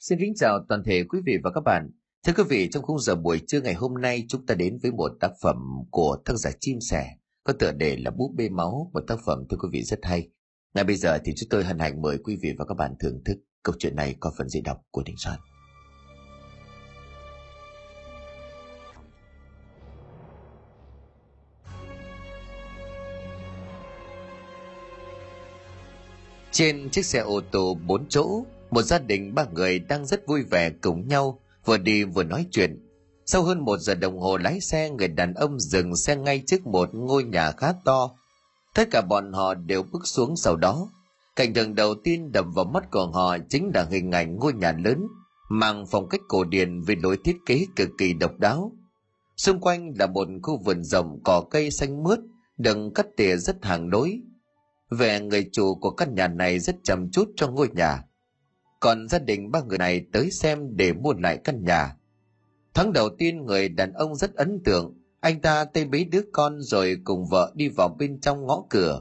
Xin kính chào toàn thể quý vị và các bạn. Thưa quý vị, trong khung giờ buổi trưa ngày hôm nay chúng ta đến với một tác phẩm của tác giả Chim Sẻ có tựa đề là Búp bê máu, một tác phẩm thưa quý vị rất hay. Ngay bây giờ thì chúng tôi hân hạnh mời quý vị và các bạn thưởng thức câu chuyện này qua phần diễn đọc của Đình Soạn. Trên chiếc xe ô tô 4 chỗ, một gia đình ba người đang rất vui vẻ cùng nhau, vừa đi vừa nói chuyện. Sau hơn một giờ đồng hồ lái xe, người đàn ông dừng xe ngay trước một ngôi nhà khá to. Tất cả bọn họ đều bước xuống sau đó. Cảnh tượng đầu tiên đập vào mắt của họ chính là hình ảnh ngôi nhà lớn, mang phong cách cổ điển với lối thiết kế cực kỳ độc đáo. Xung quanh là một khu vườn rộng cỏ cây xanh mướt, đừng cắt tỉa rất hàng đối. Về người chủ của căn nhà này rất chăm chút cho ngôi nhà còn gia đình ba người này tới xem để mua lại căn nhà. Tháng đầu tiên người đàn ông rất ấn tượng, anh ta tay mấy đứa con rồi cùng vợ đi vào bên trong ngõ cửa.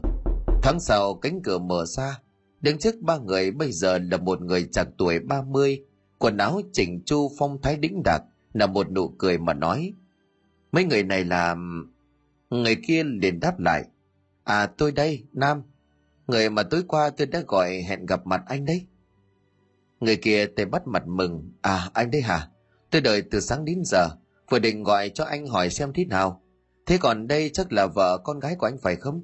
Tháng sau cánh cửa mở ra, đứng trước ba người bây giờ là một người chạc tuổi 30, quần áo chỉnh chu phong thái đĩnh đạc, là một nụ cười mà nói. Mấy người này là... Người kia liền đáp lại. À tôi đây, Nam. Người mà tối qua tôi đã gọi hẹn gặp mặt anh đấy. Người kia tay bắt mặt mừng. À anh đấy hả? Tôi đợi từ sáng đến giờ. Vừa định gọi cho anh hỏi xem thế nào. Thế còn đây chắc là vợ con gái của anh phải không?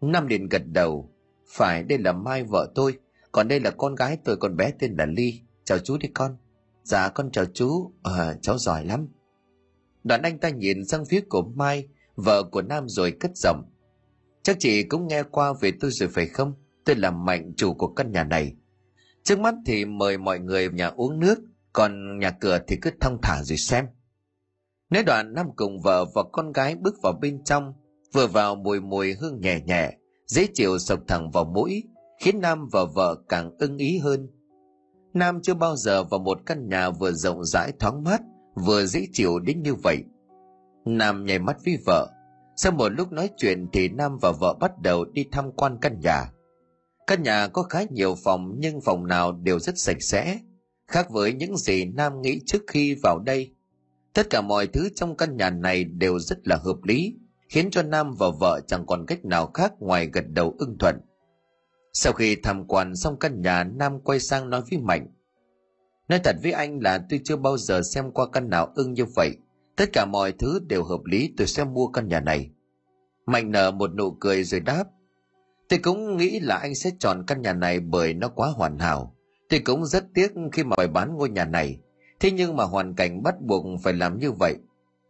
Nam liền gật đầu. Phải đây là Mai vợ tôi. Còn đây là con gái tôi còn bé tên là Ly. Chào chú đi con. Dạ con chào chú. À, cháu giỏi lắm. Đoạn anh ta nhìn sang phía của Mai, vợ của Nam rồi cất giọng. Chắc chị cũng nghe qua về tôi rồi phải không? Tôi là Mạnh chủ của căn nhà này. Trước mắt thì mời mọi người nhà uống nước, còn nhà cửa thì cứ thông thả rồi xem. Nói đoạn Nam cùng vợ và con gái bước vào bên trong, vừa vào mùi mùi hương nhẹ nhẹ, dễ chịu sộc thẳng vào mũi, khiến Nam và vợ càng ưng ý hơn. Nam chưa bao giờ vào một căn nhà vừa rộng rãi thoáng mát, vừa dễ chịu đến như vậy. Nam nhảy mắt với vợ. Sau một lúc nói chuyện thì Nam và vợ bắt đầu đi tham quan căn nhà. Căn nhà có khá nhiều phòng nhưng phòng nào đều rất sạch sẽ, khác với những gì Nam nghĩ trước khi vào đây. Tất cả mọi thứ trong căn nhà này đều rất là hợp lý, khiến cho Nam và vợ chẳng còn cách nào khác ngoài gật đầu ưng thuận. Sau khi tham quan xong căn nhà, Nam quay sang nói với Mạnh. Nói thật với anh là tôi chưa bao giờ xem qua căn nào ưng như vậy. Tất cả mọi thứ đều hợp lý tôi sẽ mua căn nhà này. Mạnh nở một nụ cười rồi đáp. Tôi cũng nghĩ là anh sẽ chọn căn nhà này bởi nó quá hoàn hảo. Tôi cũng rất tiếc khi mà phải bán ngôi nhà này. Thế nhưng mà hoàn cảnh bắt buộc phải làm như vậy.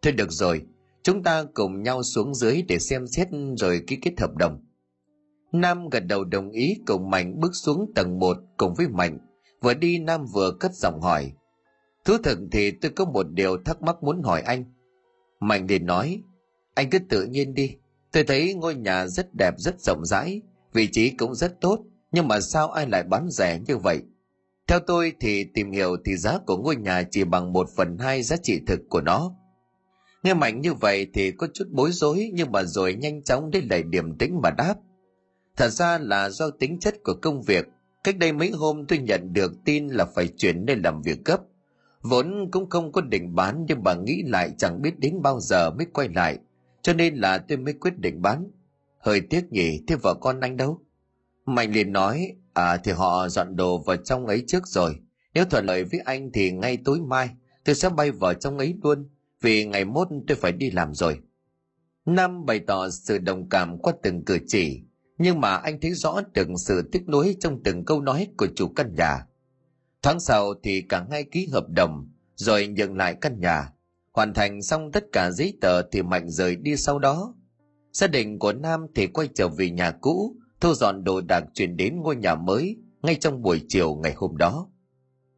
Thôi được rồi, chúng ta cùng nhau xuống dưới để xem xét rồi ký kết hợp đồng. Nam gật đầu đồng ý cùng Mạnh bước xuống tầng 1 cùng với Mạnh. Vừa đi Nam vừa cất giọng hỏi. Thú thực thì tôi có một điều thắc mắc muốn hỏi anh. Mạnh liền nói, anh cứ tự nhiên đi, Tôi thấy ngôi nhà rất đẹp rất rộng rãi, vị trí cũng rất tốt, nhưng mà sao ai lại bán rẻ như vậy? Theo tôi thì tìm hiểu thì giá của ngôi nhà chỉ bằng một phần hai giá trị thực của nó. Nghe mạnh như vậy thì có chút bối rối nhưng mà rồi nhanh chóng đến lại điểm tĩnh mà đáp. Thật ra là do tính chất của công việc, cách đây mấy hôm tôi nhận được tin là phải chuyển lên làm việc gấp. Vốn cũng không có định bán nhưng mà nghĩ lại chẳng biết đến bao giờ mới quay lại cho nên là tôi mới quyết định bán. Hơi tiếc nhỉ, thế vợ con anh đâu? Mạnh liền nói, à thì họ dọn đồ vào trong ấy trước rồi. Nếu thuận lợi với anh thì ngay tối mai tôi sẽ bay vào trong ấy luôn, vì ngày mốt tôi phải đi làm rồi. Nam bày tỏ sự đồng cảm qua từng cử chỉ, nhưng mà anh thấy rõ từng sự tiếc nuối trong từng câu nói của chủ căn nhà. Tháng sau thì cả hai ký hợp đồng, rồi nhận lại căn nhà, Hoàn thành xong tất cả giấy tờ thì Mạnh rời đi sau đó. Gia đình của Nam thì quay trở về nhà cũ, thu dọn đồ đạc chuyển đến ngôi nhà mới ngay trong buổi chiều ngày hôm đó.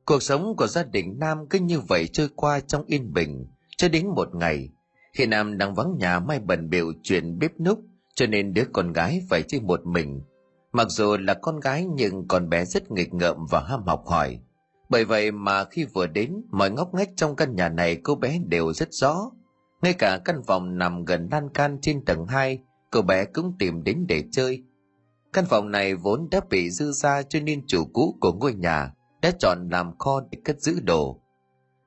Cuộc sống của gia đình Nam cứ như vậy trôi qua trong yên bình, cho đến một ngày, khi Nam đang vắng nhà mai bận bịu chuyện bếp núc, cho nên đứa con gái phải chơi một mình. Mặc dù là con gái nhưng con bé rất nghịch ngợm và ham học hỏi. Bởi vậy mà khi vừa đến, mọi ngóc ngách trong căn nhà này cô bé đều rất rõ. Ngay cả căn phòng nằm gần lan can trên tầng 2, cô bé cũng tìm đến để chơi. Căn phòng này vốn đã bị dư ra cho nên chủ cũ của ngôi nhà đã chọn làm kho để cất giữ đồ.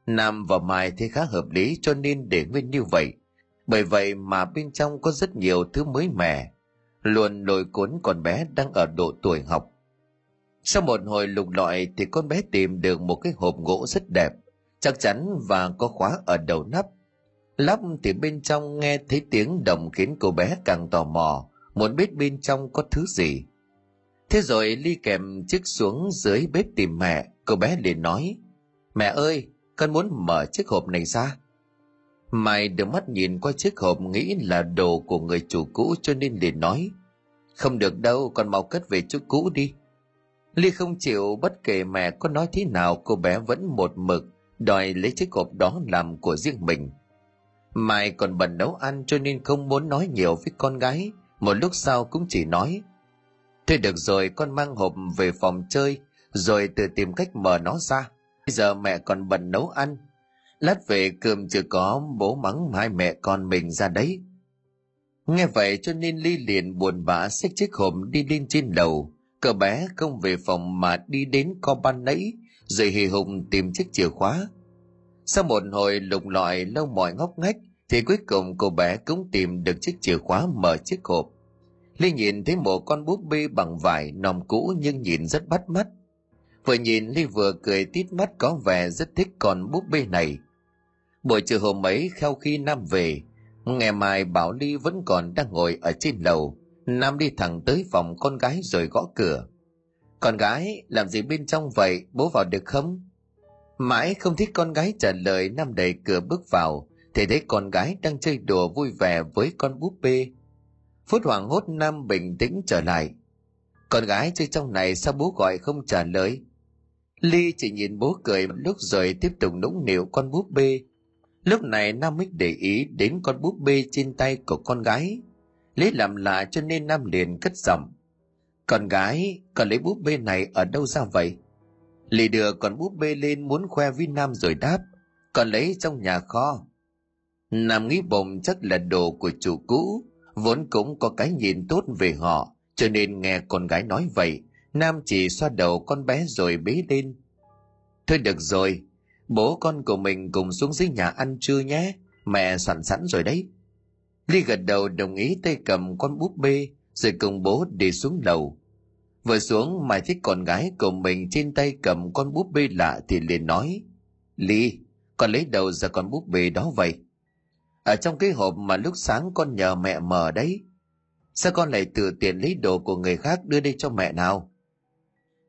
Nam và Mai thấy khá hợp lý cho nên để nguyên như vậy. Bởi vậy mà bên trong có rất nhiều thứ mới mẻ, luôn lôi cuốn con bé đang ở độ tuổi học. Sau một hồi lục lọi thì con bé tìm được một cái hộp gỗ rất đẹp, chắc chắn và có khóa ở đầu nắp. Lắp thì bên trong nghe thấy tiếng động khiến cô bé càng tò mò, muốn biết bên trong có thứ gì. Thế rồi Ly kèm chiếc xuống dưới bếp tìm mẹ, cô bé liền nói, Mẹ ơi, con muốn mở chiếc hộp này ra. Mai đưa mắt nhìn qua chiếc hộp nghĩ là đồ của người chủ cũ cho nên liền nói, Không được đâu, con mau cất về chỗ cũ đi. Ly không chịu bất kể mẹ có nói thế nào cô bé vẫn một mực đòi lấy chiếc hộp đó làm của riêng mình. Mai còn bận nấu ăn cho nên không muốn nói nhiều với con gái, một lúc sau cũng chỉ nói Thôi được rồi con mang hộp về phòng chơi rồi tự tìm cách mở nó ra. Bây giờ mẹ còn bận nấu ăn. Lát về cơm chưa có bố mắng hai mẹ con mình ra đấy. Nghe vậy cho nên Ly liền buồn bã xách chiếc hộp đi lên trên đầu Cậu bé không về phòng mà đi đến co ban nãy, rồi hì hùng tìm chiếc chìa khóa. Sau một hồi lục lọi lâu mỏi ngóc ngách, thì cuối cùng cô bé cũng tìm được chiếc chìa khóa mở chiếc hộp. Ly nhìn thấy một con búp bê bằng vải nòm cũ nhưng nhìn rất bắt mắt. Vừa nhìn Ly vừa cười tít mắt có vẻ rất thích con búp bê này. Buổi chiều hôm ấy sau khi Nam về, nghe Mai bảo Ly vẫn còn đang ngồi ở trên lầu, Nam đi thẳng tới phòng con gái rồi gõ cửa. Con gái, làm gì bên trong vậy, bố vào được không? Mãi không thích con gái trả lời Nam đẩy cửa bước vào, thì thấy con gái đang chơi đùa vui vẻ với con búp bê. Phút hoàng hốt Nam bình tĩnh trở lại. Con gái chơi trong này sao bố gọi không trả lời? Ly chỉ nhìn bố cười một lúc rồi tiếp tục nũng nịu con búp bê. Lúc này Nam mới để ý đến con búp bê trên tay của con gái lấy làm lạ cho nên Nam liền cất giọng. Con gái, con lấy búp bê này ở đâu ra vậy? Lì đưa con búp bê lên muốn khoe với Nam rồi đáp. Còn lấy trong nhà kho. Nam nghĩ bụng chắc là đồ của chủ cũ, vốn cũng có cái nhìn tốt về họ, cho nên nghe con gái nói vậy, Nam chỉ xoa đầu con bé rồi bế lên. Thôi được rồi, bố con của mình cùng xuống dưới nhà ăn trưa nhé, mẹ soạn sẵn rồi đấy. Ly gật đầu đồng ý tay cầm con búp bê rồi cùng bố đi xuống lầu. Vừa xuống Mai thấy con gái của mình trên tay cầm con búp bê lạ thì liền nói Ly, con lấy đầu ra con búp bê đó vậy? Ở trong cái hộp mà lúc sáng con nhờ mẹ mở đấy. Sao con lại tự tiện lấy đồ của người khác đưa đi cho mẹ nào?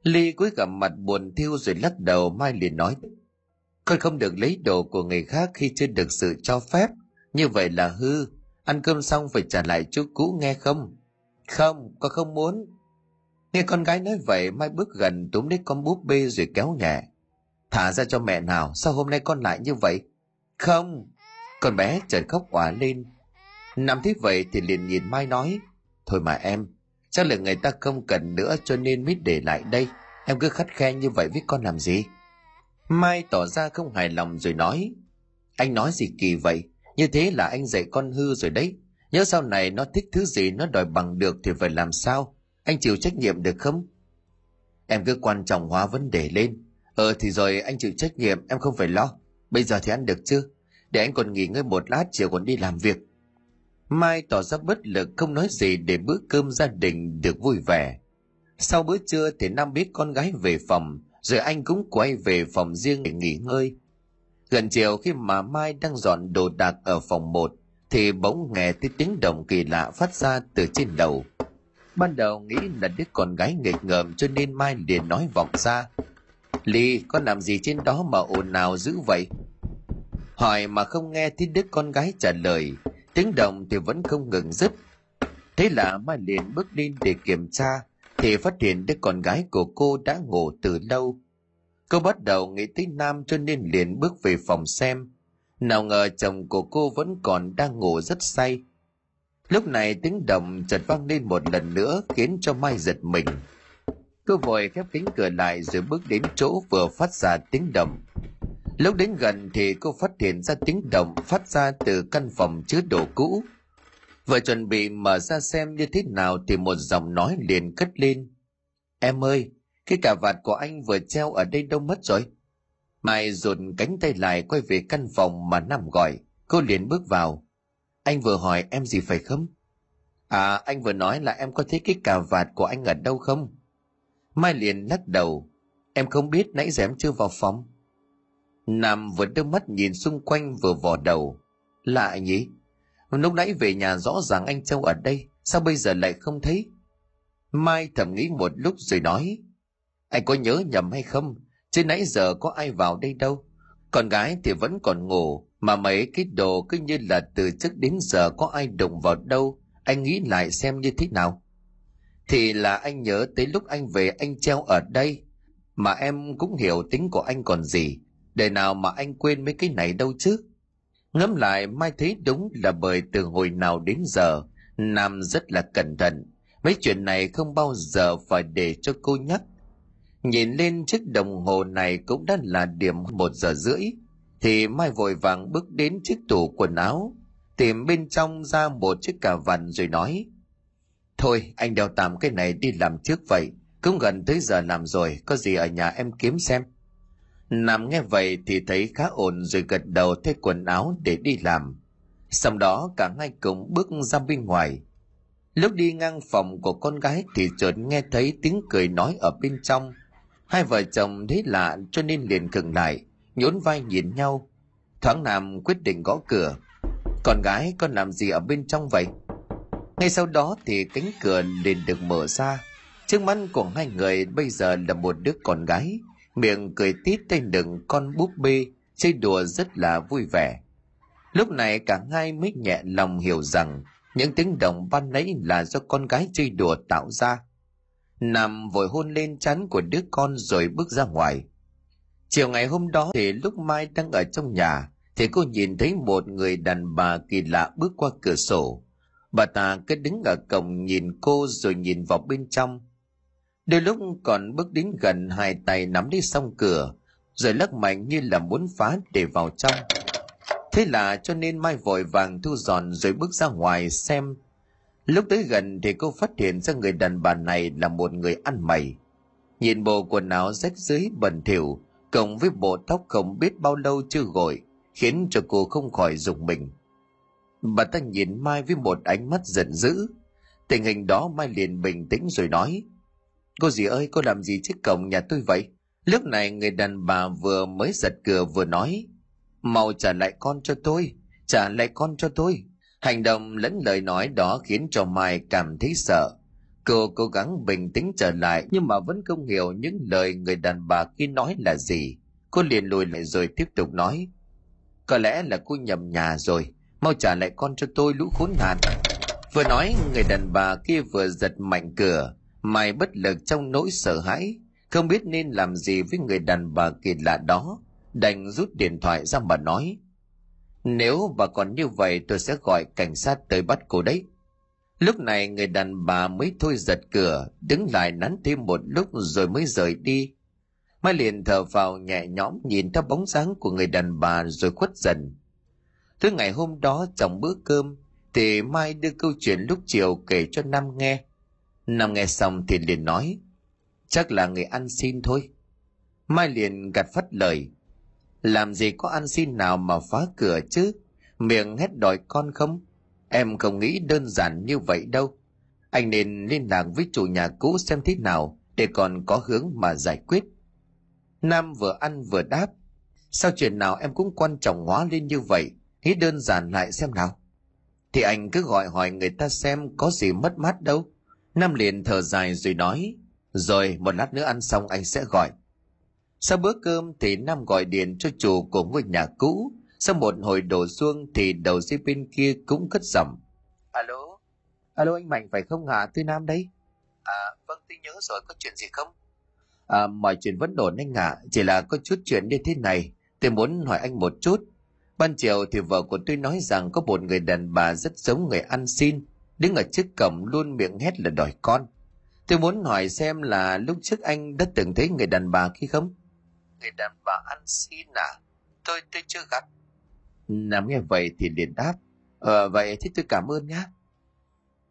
Ly cúi gặp mặt buồn thiêu rồi lắc đầu Mai liền nói Con không được lấy đồ của người khác khi chưa được sự cho phép. Như vậy là hư ăn cơm xong phải trả lại chú cũ nghe không? Không, con không muốn. Nghe con gái nói vậy, mai bước gần túm lấy con búp bê rồi kéo nhẹ. Thả ra cho mẹ nào, sao hôm nay con lại như vậy? Không. Con bé chợt khóc òa lên. Nằm thế vậy thì liền nhìn mai nói, thôi mà em, chắc là người ta không cần nữa cho nên mới để lại đây. Em cứ khắt khe như vậy với con làm gì? Mai tỏ ra không hài lòng rồi nói, anh nói gì kỳ vậy? Như thế là anh dạy con hư rồi đấy. Nhớ sau này nó thích thứ gì nó đòi bằng được thì phải làm sao? Anh chịu trách nhiệm được không? Em cứ quan trọng hóa vấn đề lên. Ờ thì rồi anh chịu trách nhiệm em không phải lo. Bây giờ thì ăn được chưa? Để anh còn nghỉ ngơi một lát chiều còn đi làm việc. Mai tỏ ra bất lực không nói gì để bữa cơm gia đình được vui vẻ. Sau bữa trưa thì Nam biết con gái về phòng, rồi anh cũng quay về phòng riêng để nghỉ ngơi. Gần chiều khi mà Mai đang dọn đồ đạc ở phòng một thì bỗng nghe thấy tiếng động kỳ lạ phát ra từ trên đầu. Ban đầu nghĩ là đứa con gái nghịch ngợm cho nên Mai liền nói vọng ra. Ly, con làm gì trên đó mà ồn nào dữ vậy? Hỏi mà không nghe thấy đứa con gái trả lời, tiếng động thì vẫn không ngừng dứt. Thế là Mai liền bước đi để kiểm tra, thì phát hiện đứa con gái của cô đã ngủ từ lâu Cô bắt đầu nghĩ tới Nam cho nên liền bước về phòng xem. Nào ngờ chồng của cô vẫn còn đang ngủ rất say. Lúc này tiếng động chợt vang lên một lần nữa khiến cho Mai giật mình. Cô vội khép cánh cửa lại rồi bước đến chỗ vừa phát ra tiếng động. Lúc đến gần thì cô phát hiện ra tiếng động phát ra từ căn phòng chứa đồ cũ. Vừa chuẩn bị mở ra xem như thế nào thì một giọng nói liền cất lên. Em ơi, cái cà vạt của anh vừa treo ở đây đâu mất rồi? Mai rụt cánh tay lại quay về căn phòng mà nằm gọi. Cô liền bước vào. Anh vừa hỏi em gì phải không? À, anh vừa nói là em có thấy cái cà vạt của anh ở đâu không? Mai liền lắc đầu. Em không biết nãy giờ em chưa vào phòng. Nam vừa đưa mắt nhìn xung quanh vừa vò đầu. Lạ nhỉ? Lúc nãy về nhà rõ ràng anh Châu ở đây, sao bây giờ lại không thấy? Mai thầm nghĩ một lúc rồi nói. Anh có nhớ nhầm hay không? Chứ nãy giờ có ai vào đây đâu. Con gái thì vẫn còn ngủ, mà mấy cái đồ cứ như là từ trước đến giờ có ai đụng vào đâu. Anh nghĩ lại xem như thế nào. Thì là anh nhớ tới lúc anh về anh treo ở đây. Mà em cũng hiểu tính của anh còn gì. Để nào mà anh quên mấy cái này đâu chứ. Ngẫm lại Mai thấy đúng là bởi từ hồi nào đến giờ Nam rất là cẩn thận Mấy chuyện này không bao giờ phải để cho cô nhắc Nhìn lên chiếc đồng hồ này cũng đã là điểm một giờ rưỡi, Thì Mai vội vàng bước đến chiếc tủ quần áo, Tìm bên trong ra một chiếc cà vạt rồi nói, Thôi, anh đeo tạm cái này đi làm trước vậy, Cũng gần tới giờ làm rồi, Có gì ở nhà em kiếm xem Nam nghe vậy thì thấy khá ổn rồi gật đầu thay quần áo để đi làm. Sau đó cả hai cùng bước ra bên ngoài. Lúc đi ngang phòng của con gái thì chợt nghe thấy tiếng cười nói ở bên trong. Hai vợ chồng thấy lạ cho nên liền khựng lại, nhốn vai nhìn nhau. Thoáng Nam quyết định gõ cửa. Con gái con làm gì ở bên trong vậy? Ngay sau đó thì cánh cửa liền được mở ra. Trước mắt của hai người bây giờ là một đứa con gái miệng cười tít tay đựng con búp bê chơi đùa rất là vui vẻ lúc này cả hai mới nhẹ lòng hiểu rằng những tiếng động ban nãy là do con gái chơi đùa tạo ra nằm vội hôn lên chắn của đứa con rồi bước ra ngoài chiều ngày hôm đó thì lúc mai đang ở trong nhà thì cô nhìn thấy một người đàn bà kỳ lạ bước qua cửa sổ bà ta cứ đứng ở cổng nhìn cô rồi nhìn vào bên trong Đôi lúc còn bước đến gần hai tay nắm lấy song cửa, rồi lắc mạnh như là muốn phá để vào trong. Thế là cho nên Mai vội vàng thu dọn rồi bước ra ngoài xem. Lúc tới gần thì cô phát hiện ra người đàn bà này là một người ăn mày. Nhìn bộ quần áo rách dưới bẩn thỉu, cộng với bộ tóc không biết bao lâu chưa gội, khiến cho cô không khỏi dùng mình. Bà ta nhìn Mai với một ánh mắt giận dữ. Tình hình đó Mai liền bình tĩnh rồi nói, Cô dì ơi, cô làm gì trước cổng nhà tôi vậy? Lúc này người đàn bà vừa mới giật cửa vừa nói, mau trả lại con cho tôi, trả lại con cho tôi. Hành động lẫn lời nói đó khiến cho Mai cảm thấy sợ. Cô cố gắng bình tĩnh trở lại nhưng mà vẫn không hiểu những lời người đàn bà kia nói là gì. Cô liền lùi lại rồi tiếp tục nói. Có lẽ là cô nhầm nhà rồi, mau trả lại con cho tôi lũ khốn nạn. Vừa nói người đàn bà kia vừa giật mạnh cửa, Mai bất lực trong nỗi sợ hãi, không biết nên làm gì với người đàn bà kỳ lạ đó, đành rút điện thoại ra mà nói. Nếu bà còn như vậy tôi sẽ gọi cảnh sát tới bắt cô đấy. Lúc này người đàn bà mới thôi giật cửa, đứng lại nắn thêm một lúc rồi mới rời đi. Mai liền thở vào nhẹ nhõm nhìn theo bóng dáng của người đàn bà rồi khuất dần. Thứ ngày hôm đó trong bữa cơm, thì Mai đưa câu chuyện lúc chiều kể cho Nam nghe. Nam nghe xong thì liền nói, chắc là người ăn xin thôi. Mai liền gạt phất lời, làm gì có ăn xin nào mà phá cửa chứ, miệng hét đòi con không? Em không nghĩ đơn giản như vậy đâu. Anh nên liên lạc với chủ nhà cũ xem thế nào để còn có hướng mà giải quyết. Nam vừa ăn vừa đáp. Sao chuyện nào em cũng quan trọng hóa lên như vậy? Nghĩ đơn giản lại xem nào. Thì anh cứ gọi hỏi người ta xem có gì mất mát đâu. Nam liền thở dài rồi nói, rồi một lát nữa ăn xong anh sẽ gọi. Sau bữa cơm thì Nam gọi điện cho chủ của ngôi nhà cũ. Sau một hồi đổ xuông thì đầu dây bên kia cũng cất giọng. Alo, alo anh Mạnh phải không hả? Tôi Nam đây. À, vâng tôi nhớ rồi, có chuyện gì không? À, mọi chuyện vẫn ổn anh ạ, chỉ là có chút chuyện như thế này. Tôi muốn hỏi anh một chút. Ban chiều thì vợ của tôi nói rằng có một người đàn bà rất giống người ăn xin đứng ở trước cổng luôn miệng hét là đòi con. Tôi muốn hỏi xem là lúc trước anh đã từng thấy người đàn bà kia không? Người đàn bà ăn xin à? Tôi tôi chưa gặp. Nam nghe vậy thì liền đáp. Ờ vậy thì tôi cảm ơn nhá.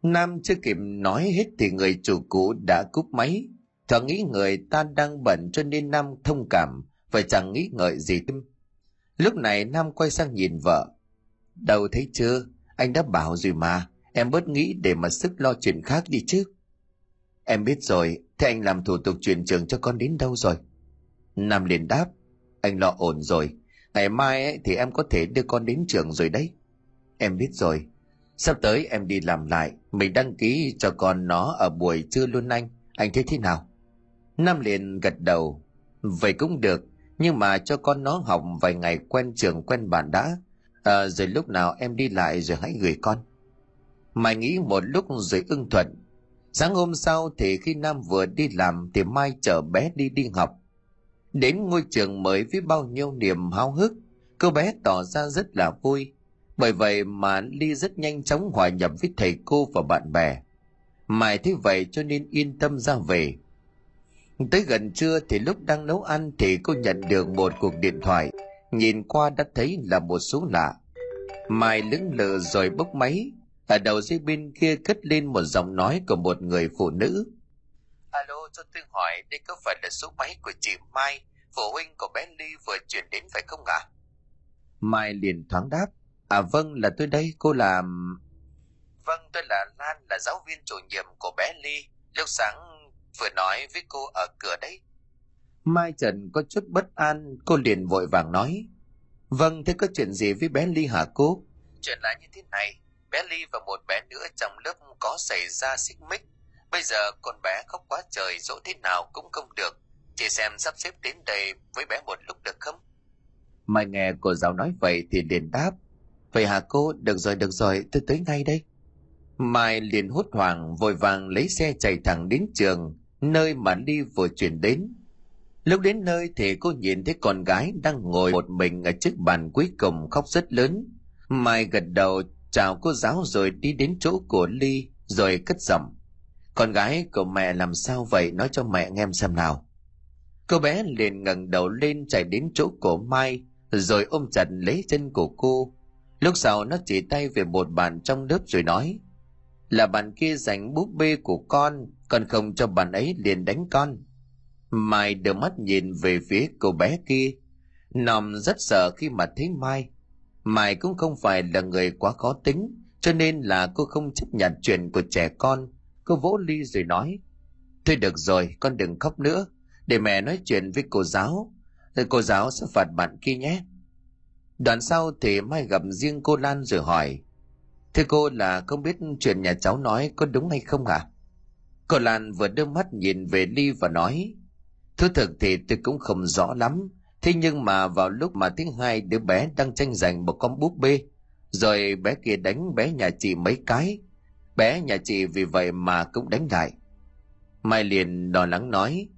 Nam chưa kịp nói hết thì người chủ cũ đã cúp máy. thoáng nghĩ người ta đang bận cho nên Nam thông cảm và chẳng nghĩ ngợi gì thêm. Lúc này Nam quay sang nhìn vợ. Đâu thấy chưa, anh đã bảo rồi mà, em bớt nghĩ để mà sức lo chuyện khác đi chứ. Em biết rồi, thế anh làm thủ tục chuyển trường cho con đến đâu rồi? Nam liền đáp, anh lo ổn rồi, ngày mai ấy, thì em có thể đưa con đến trường rồi đấy. Em biết rồi, sắp tới em đi làm lại, mình đăng ký cho con nó ở buổi trưa luôn anh, anh thấy thế nào? Nam liền gật đầu, vậy cũng được, nhưng mà cho con nó học vài ngày quen trường quen bạn đã, à, rồi lúc nào em đi lại rồi hãy gửi con. Mai nghĩ một lúc rồi ưng thuận. Sáng hôm sau thì khi Nam vừa đi làm thì Mai chở bé đi đi học. Đến ngôi trường mới với bao nhiêu niềm háo hức, cô bé tỏ ra rất là vui. Bởi vậy mà Ly rất nhanh chóng hòa nhập với thầy cô và bạn bè. Mai thế vậy cho nên yên tâm ra về. Tới gần trưa thì lúc đang nấu ăn thì cô nhận được một cuộc điện thoại. Nhìn qua đã thấy là một số lạ. Mai lững lờ rồi bốc máy. Ở đầu dây bên kia cất lên một giọng nói của một người phụ nữ. Alo, cho tôi hỏi đây có phải là số máy của chị Mai, phụ huynh của bé Ly vừa chuyển đến phải không ạ? Mai liền thoáng đáp. À vâng, là tôi đây, cô làm... Vâng, tôi là Lan, là giáo viên chủ nhiệm của bé Ly. Lúc sáng vừa nói với cô ở cửa đấy. Mai Trần có chút bất an, cô liền vội vàng nói. Vâng, thế có chuyện gì với bé Ly hả cô? Chuyện là như thế này, bé Ly và một bé nữa trong lớp có xảy ra xích mích. Bây giờ con bé khóc quá trời dỗ thế nào cũng không được. Chị xem sắp xếp đến đây với bé một lúc được không? Mai nghe cô giáo nói vậy thì liền đáp. Vậy hả cô? Được rồi, được rồi, tôi tới ngay đây. Mai liền hốt hoảng vội vàng lấy xe chạy thẳng đến trường nơi mà Ly vừa chuyển đến. Lúc đến nơi thì cô nhìn thấy con gái đang ngồi một mình ở trước bàn cuối cùng khóc rất lớn. Mai gật đầu chào cô giáo rồi đi đến chỗ của Ly rồi cất giọng. Con gái của mẹ làm sao vậy nói cho mẹ nghe xem nào. Cô bé liền ngẩng đầu lên chạy đến chỗ của Mai, rồi ôm chặt lấy chân của cô. Lúc sau nó chỉ tay về một bàn trong lớp rồi nói, là bạn kia giành búp bê của con, còn không cho bạn ấy liền đánh con mai đưa mắt nhìn về phía cô bé kia, nòm rất sợ khi mà thấy mai mai cũng không phải là người quá khó tính, cho nên là cô không chấp nhận chuyện của trẻ con cô vỗ ly rồi nói thôi được rồi con đừng khóc nữa. Để mẹ nói chuyện với cô giáo. Rồi cô giáo sẽ phạt bạn kia nhé. Đoạn sau thì mai gặp riêng cô lan rồi hỏi thưa cô là không biết chuyện nhà cháu nói có đúng hay không à? Cô Lan vừa đưa mắt nhìn về Ly và nói, Thú thực thì tôi cũng không rõ lắm, thế nhưng mà vào lúc mà thứ hai đứa bé đang tranh giành một con búp bê, rồi bé kia đánh bé nhà chị mấy cái, bé nhà chị vì vậy mà cũng đánh lại. Mai liền đò lắng nói,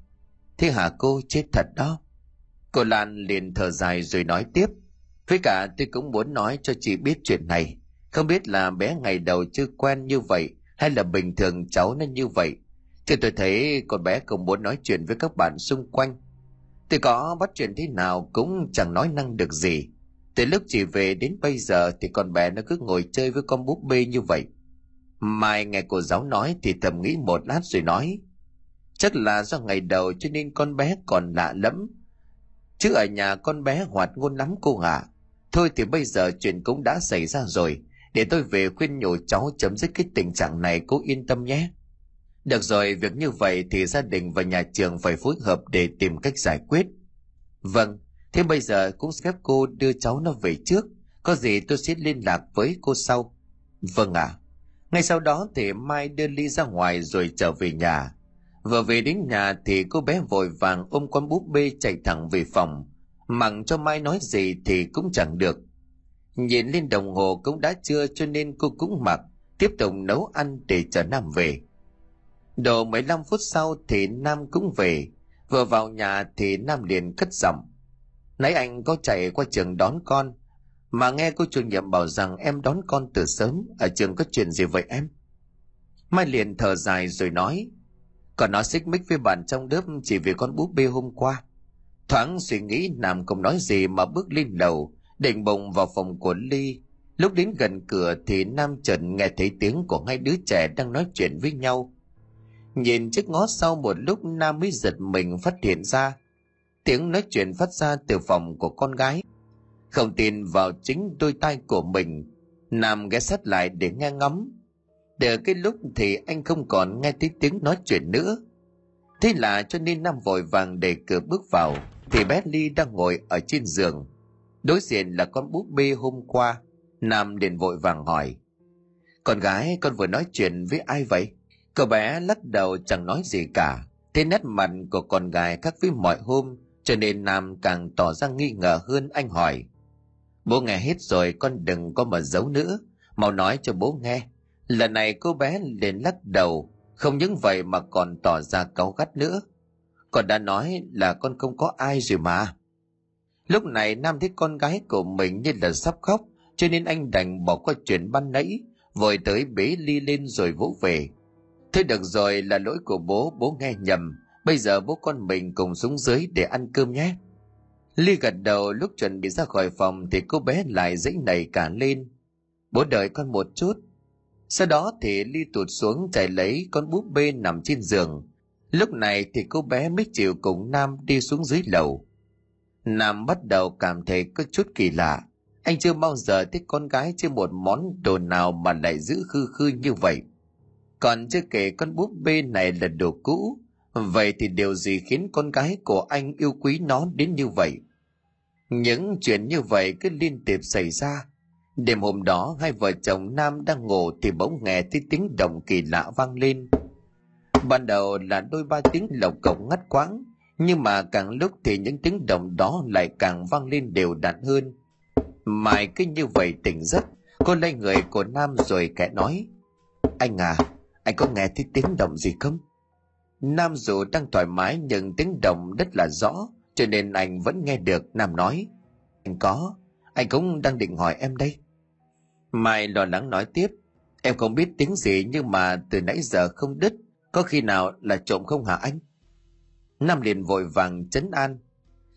thế hả cô chết thật đó. Cô Lan liền thở dài rồi nói tiếp, với cả tôi cũng muốn nói cho chị biết chuyện này, không biết là bé ngày đầu chưa quen như vậy hay là bình thường cháu nó như vậy Chứ tôi thấy con bé không muốn nói chuyện với các bạn xung quanh. Tôi có bắt chuyện thế nào cũng chẳng nói năng được gì. Từ lúc chị về đến bây giờ thì con bé nó cứ ngồi chơi với con búp bê như vậy. Mai nghe cô giáo nói thì thầm nghĩ một lát rồi nói. Chắc là do ngày đầu cho nên con bé còn lạ lắm. Chứ ở nhà con bé hoạt ngôn lắm cô ạ. À. Thôi thì bây giờ chuyện cũng đã xảy ra rồi. Để tôi về khuyên nhủ cháu chấm dứt cái tình trạng này cô yên tâm nhé. Được rồi, việc như vậy thì gia đình và nhà trường phải phối hợp để tìm cách giải quyết. Vâng, thế bây giờ cũng phép cô đưa cháu nó về trước. Có gì tôi sẽ liên lạc với cô sau. Vâng ạ. À. Ngay sau đó thì Mai đưa Ly ra ngoài rồi trở về nhà. Vừa về đến nhà thì cô bé vội vàng ôm con búp bê chạy thẳng về phòng. Mặng cho Mai nói gì thì cũng chẳng được. Nhìn lên đồng hồ cũng đã trưa cho nên cô cũng mặc, tiếp tục nấu ăn để chờ Nam về. Độ 15 phút sau thì Nam cũng về. Vừa vào nhà thì Nam liền cất giọng. Nãy anh có chạy qua trường đón con. Mà nghe cô chủ nhiệm bảo rằng em đón con từ sớm. Ở trường có chuyện gì vậy em? Mai liền thở dài rồi nói. Còn nó xích mích với bạn trong lớp chỉ vì con búp bê hôm qua. Thoáng suy nghĩ Nam không nói gì mà bước lên lầu, định bụng vào phòng của Ly. Lúc đến gần cửa thì Nam chợt nghe thấy tiếng của hai đứa trẻ đang nói chuyện với nhau. Nhìn chiếc ngó sau một lúc Nam mới giật mình phát hiện ra. Tiếng nói chuyện phát ra từ phòng của con gái. Không tin vào chính đôi tai của mình. Nam ghé sát lại để nghe ngắm. Để cái lúc thì anh không còn nghe thấy tiếng nói chuyện nữa. Thế là cho nên Nam vội vàng để cửa bước vào thì bé Ly đang ngồi ở trên giường. Đối diện là con búp bê hôm qua. Nam liền vội vàng hỏi. Con gái con vừa nói chuyện với ai vậy? Cậu bé lắc đầu chẳng nói gì cả. Thế nét mặt của con gái khác với mọi hôm, cho nên Nam càng tỏ ra nghi ngờ hơn anh hỏi. Bố nghe hết rồi con đừng có mà giấu nữa. Mau nói cho bố nghe. Lần này cô bé liền lắc đầu, không những vậy mà còn tỏ ra cáu gắt nữa. Con đã nói là con không có ai rồi mà. Lúc này Nam thấy con gái của mình như là sắp khóc, cho nên anh đành bỏ qua chuyện ban nãy, vội tới bế ly lên rồi vỗ về. Thế được rồi là lỗi của bố, bố nghe nhầm. Bây giờ bố con mình cùng xuống dưới để ăn cơm nhé. Ly gật đầu lúc chuẩn bị ra khỏi phòng thì cô bé lại dãy nảy cả lên. Bố đợi con một chút. Sau đó thì Ly tụt xuống chạy lấy con búp bê nằm trên giường. Lúc này thì cô bé mới chịu cùng Nam đi xuống dưới lầu. Nam bắt đầu cảm thấy có chút kỳ lạ. Anh chưa bao giờ thích con gái trên một món đồ nào mà lại giữ khư khư như vậy. Còn chưa kể con búp bê này là đồ cũ, vậy thì điều gì khiến con gái của anh yêu quý nó đến như vậy? Những chuyện như vậy cứ liên tiếp xảy ra. Đêm hôm đó hai vợ chồng Nam đang ngủ thì bỗng nghe thấy tiếng động kỳ lạ vang lên. Ban đầu là đôi ba tiếng lộc cộc ngắt quãng, nhưng mà càng lúc thì những tiếng động đó lại càng vang lên đều đặn hơn. Mai cứ như vậy tỉnh giấc, cô lấy người của Nam rồi kẻ nói. Anh à, anh có nghe thấy tiếng động gì không? Nam dù đang thoải mái nhưng tiếng động rất là rõ, cho nên anh vẫn nghe được Nam nói. Anh có, anh cũng đang định hỏi em đây. Mai lo lắng nói tiếp, em không biết tiếng gì nhưng mà từ nãy giờ không đứt, có khi nào là trộm không hả anh? Nam liền vội vàng chấn an.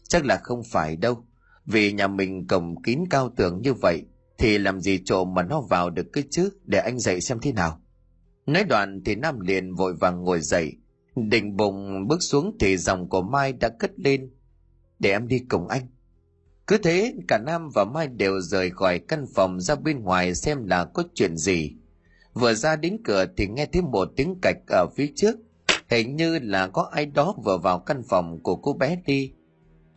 Chắc là không phải đâu, vì nhà mình cổng kín cao tường như vậy, thì làm gì trộm mà nó vào được cái chứ, để anh dậy xem thế nào. Nói đoạn thì Nam liền vội vàng ngồi dậy, định bụng bước xuống thì dòng của Mai đã cất lên. Để em đi cùng anh. Cứ thế cả Nam và Mai đều rời khỏi căn phòng ra bên ngoài xem là có chuyện gì. Vừa ra đến cửa thì nghe thấy một tiếng cạch ở phía trước. Hình như là có ai đó vừa vào căn phòng của cô bé đi.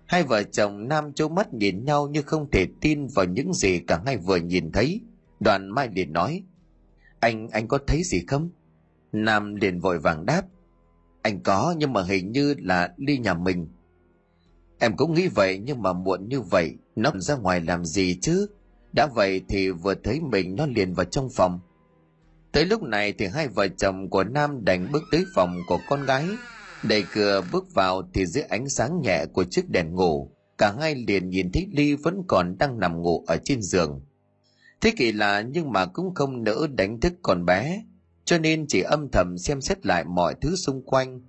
Hai vợ chồng Nam trố mắt nhìn nhau như không thể tin vào những gì cả hai vừa nhìn thấy. Đoàn Mai liền nói. Anh, anh có thấy gì không? Nam liền vội vàng đáp. Anh có nhưng mà hình như là ly nhà mình. Em cũng nghĩ vậy nhưng mà muộn như vậy, nó ra ngoài làm gì chứ? Đã vậy thì vừa thấy mình nó liền vào trong phòng. Tới lúc này thì hai vợ chồng của Nam đành bước tới phòng của con gái. Đẩy cửa bước vào thì dưới ánh sáng nhẹ của chiếc đèn ngủ, cả hai liền nhìn thấy Ly vẫn còn đang nằm ngủ ở trên giường. Thế kỳ lạ nhưng mà cũng không nỡ đánh thức con bé, cho nên chỉ âm thầm xem xét lại mọi thứ xung quanh.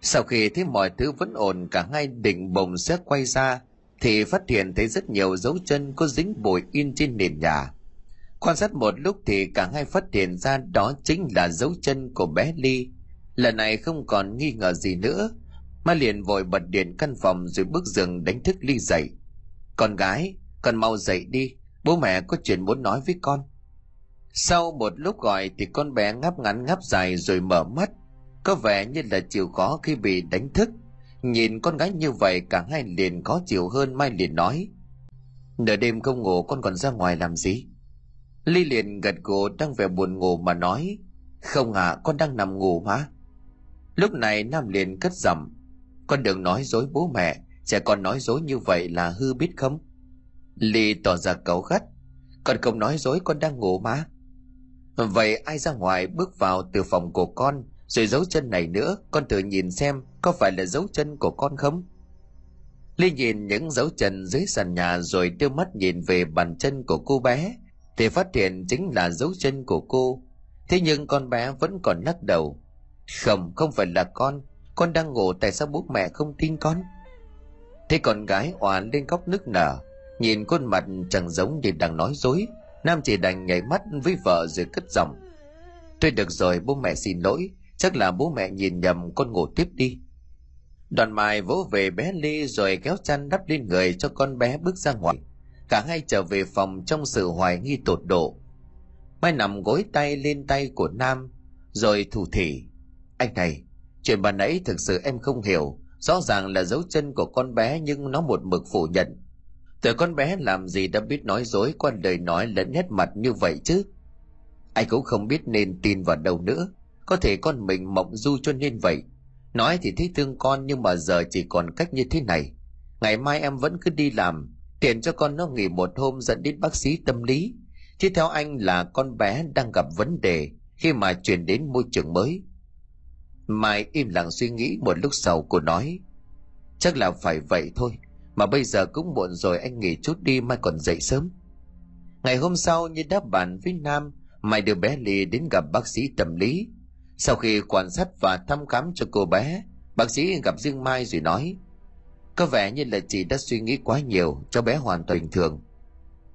Sau khi thấy mọi thứ vẫn ổn cả hai định bồng sẽ quay ra, thì phát hiện thấy rất nhiều dấu chân có dính bụi in trên nền nhà. Quan sát một lúc thì cả hai phát hiện ra đó chính là dấu chân của bé Ly. Lần này không còn nghi ngờ gì nữa, mà liền vội bật điện căn phòng rồi bước giường đánh thức Ly dậy. Con gái, con mau dậy đi, bố mẹ có chuyện muốn nói với con sau một lúc gọi thì con bé ngáp ngắn ngáp dài rồi mở mắt. Có vẻ như là chịu khó khi bị đánh thức. Nhìn con gái như vậy, cả hai liền khó chịu hơn mai liền nói. Nửa đêm không ngủ, con còn ra ngoài làm gì? Ly liền gật gù, đang vẻ buồn ngủ mà nói. Không à con đang nằm ngủ mà. Lúc này nam liền cất giọng. Con đừng nói dối bố mẹ, trẻ con nói dối như vậy là hư biết không? Ly tỏ ra cấu gắt. Con không nói dối, con đang ngủ mà vậy ai ra ngoài bước vào từ phòng của con, rồi dấu chân này nữa? Con thử nhìn xem có phải là dấu chân của con không? Ly nhìn những dấu chân dưới sàn nhà rồi đưa mắt nhìn về bàn chân của cô bé, thì phát hiện chính là dấu chân của cô. Thế nhưng con bé vẫn còn lắc đầu. Không không phải là con. Con đang ngủ, tại sao bố mẹ không tin con? Thế con gái òa lên góc nức nở, nhìn khuôn mặt chẳng giống như đang nói dối nam chỉ đành nhảy mắt với vợ rồi cất giọng. Thôi được rồi, bố mẹ xin lỗi. Chắc là bố mẹ nhìn nhầm con ngủ tiếp đi. Đoàn mai vỗ về bé ly rồi kéo chăn đắp lên người cho con bé bước ra ngoài. Cả hai trở về phòng trong sự hoài nghi tột độ. Mai nằm gối tay lên tay của nam, rồi thủ thỉ. Anh này, chuyện bà nãy thực sự em không hiểu. Rõ ràng là dấu chân của con bé nhưng nó một mực phủ nhận từ con bé làm gì đã biết nói dối qua đời nói lẫn nét mặt như vậy chứ? Anh cũng không biết nên tin vào đâu nữa. Có thể con mình mộng du cho nên vậy. Nói thì thấy thương con nhưng mà giờ chỉ còn cách như thế này. Ngày mai em vẫn cứ đi làm. Tiền cho con nó nghỉ một hôm dẫn đến bác sĩ tâm lý. Chứ theo anh là con bé đang gặp vấn đề khi mà chuyển đến môi trường mới. Mai im lặng suy nghĩ một lúc sau cô nói, chắc là phải vậy thôi mà bây giờ cũng muộn rồi, anh nghỉ chút đi, mai còn dậy sớm. Ngày hôm sau như đáp bàn với nam, mai đưa bé ly đến gặp bác sĩ tâm lý. Sau khi quan sát và thăm khám cho cô bé, bác sĩ gặp riêng mai rồi nói, có vẻ như là chị đã suy nghĩ quá nhiều, cho bé hoàn toàn bình thường.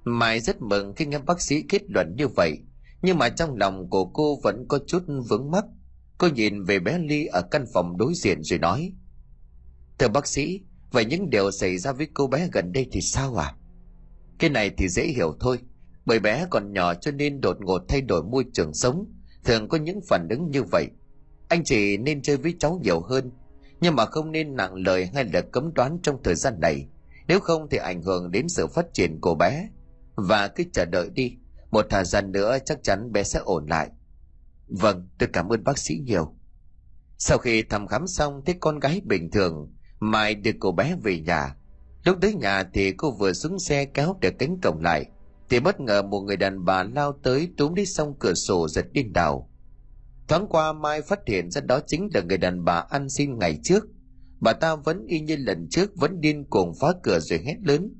Mai rất mừng khi nghe bác sĩ kết luận như vậy, nhưng mà trong lòng của cô vẫn có chút vướng mắc. Cô nhìn về bé ly ở căn phòng đối diện rồi nói, thưa bác sĩ vậy những điều xảy ra với cô bé gần đây thì sao à cái này thì dễ hiểu thôi. Bởi bé còn nhỏ cho nên đột ngột thay đổi môi trường sống. Thường có những phản ứng như vậy. Anh chị nên chơi với cháu nhiều hơn. Nhưng mà không nên nặng lời hay là cấm đoán trong thời gian này. Nếu không thì ảnh hưởng đến sự phát triển của bé. Và cứ chờ đợi đi. Một thời gian nữa chắc chắn bé sẽ ổn lại. Vâng tôi cảm ơn bác sĩ nhiều. Sau khi thăm khám xong thấy con gái bình thường mai đưa cô bé về nhà. Lúc tới nhà thì cô vừa xuống xe kéo để cánh cổng lại, thì bất ngờ một người đàn bà lao tới túm đi xong cửa sổ giật điên đảo. Thoáng qua mai phát hiện ra đó chính là người đàn bà ăn xin ngày trước. Bà ta vẫn y như lần trước, vẫn điên cuồng phá cửa rồi hét lớn,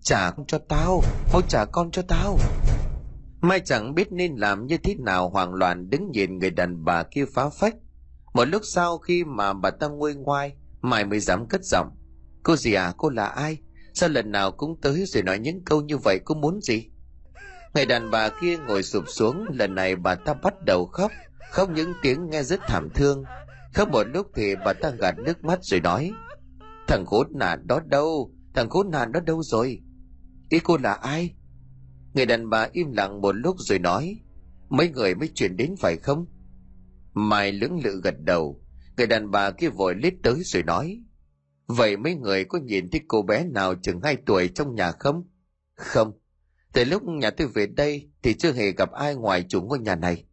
trả con cho tao, mau trả con cho tao. Mai chẳng biết nên làm như thế nào, hoảng loạn đứng nhìn người đàn bà kia phá phách. Một lúc sau khi mà bà ta nguôi ngoai mai mới dám cất giọng. Cô gì à cô là ai? Sao lần nào cũng tới rồi nói những câu như vậy, cô muốn gì? Người đàn bà kia ngồi sụp xuống, lần này bà ta bắt đầu khóc. Khóc những tiếng nghe rất thảm thương. Khóc một lúc thì bà ta gạt nước mắt rồi nói, thằng khốn nạn đó đâu? Thằng khốn nạn đó đâu rồi? Ý cô là ai? Người đàn bà im lặng một lúc rồi nói, mấy người mới chuyển đến phải không? Mai lưỡng lự gật đầu người đàn bà kia vội lít tới rồi nói vậy mấy người có nhìn thấy cô bé nào chừng hai tuổi trong nhà không không từ lúc nhà tôi về đây thì chưa hề gặp ai ngoài chủ ngôi nhà này.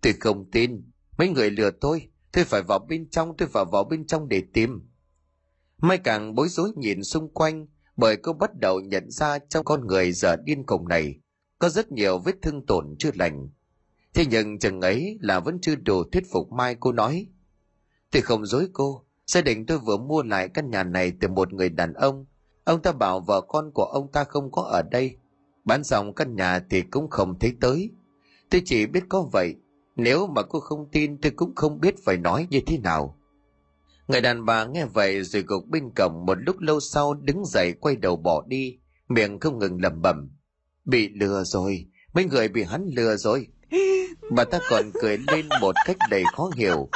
Tôi không tin. Mấy người lừa tôi. Tôi phải vào bên trong, tôi phải vào bên trong để tìm. Mai càng bối rối nhìn xung quanh bởi cô bắt đầu nhận ra trong con người giờ điên cùng này có rất nhiều vết thương tổn chưa lành. Thế nhưng chừng ấy là vẫn chưa đủ thuyết phục Mai cô nói. Tôi không dối cô. Gia đình tôi vừa mua lại căn nhà này từ một người đàn ông. Ông ta bảo vợ con của ông ta không có ở đây Bán xong căn nhà thì cũng không thấy tới. Tôi chỉ biết có vậy. Nếu mà cô không tin, tôi cũng không biết phải nói như thế nào. Người đàn bà nghe vậy rồi gục bên cổng một lúc lâu sau đứng dậy quay đầu bỏ đi. Miệng không ngừng lẩm bẩm. Bị lừa rồi. Mấy người bị hắn lừa rồi. Bà ta còn cười lên một cách đầy khó hiểu.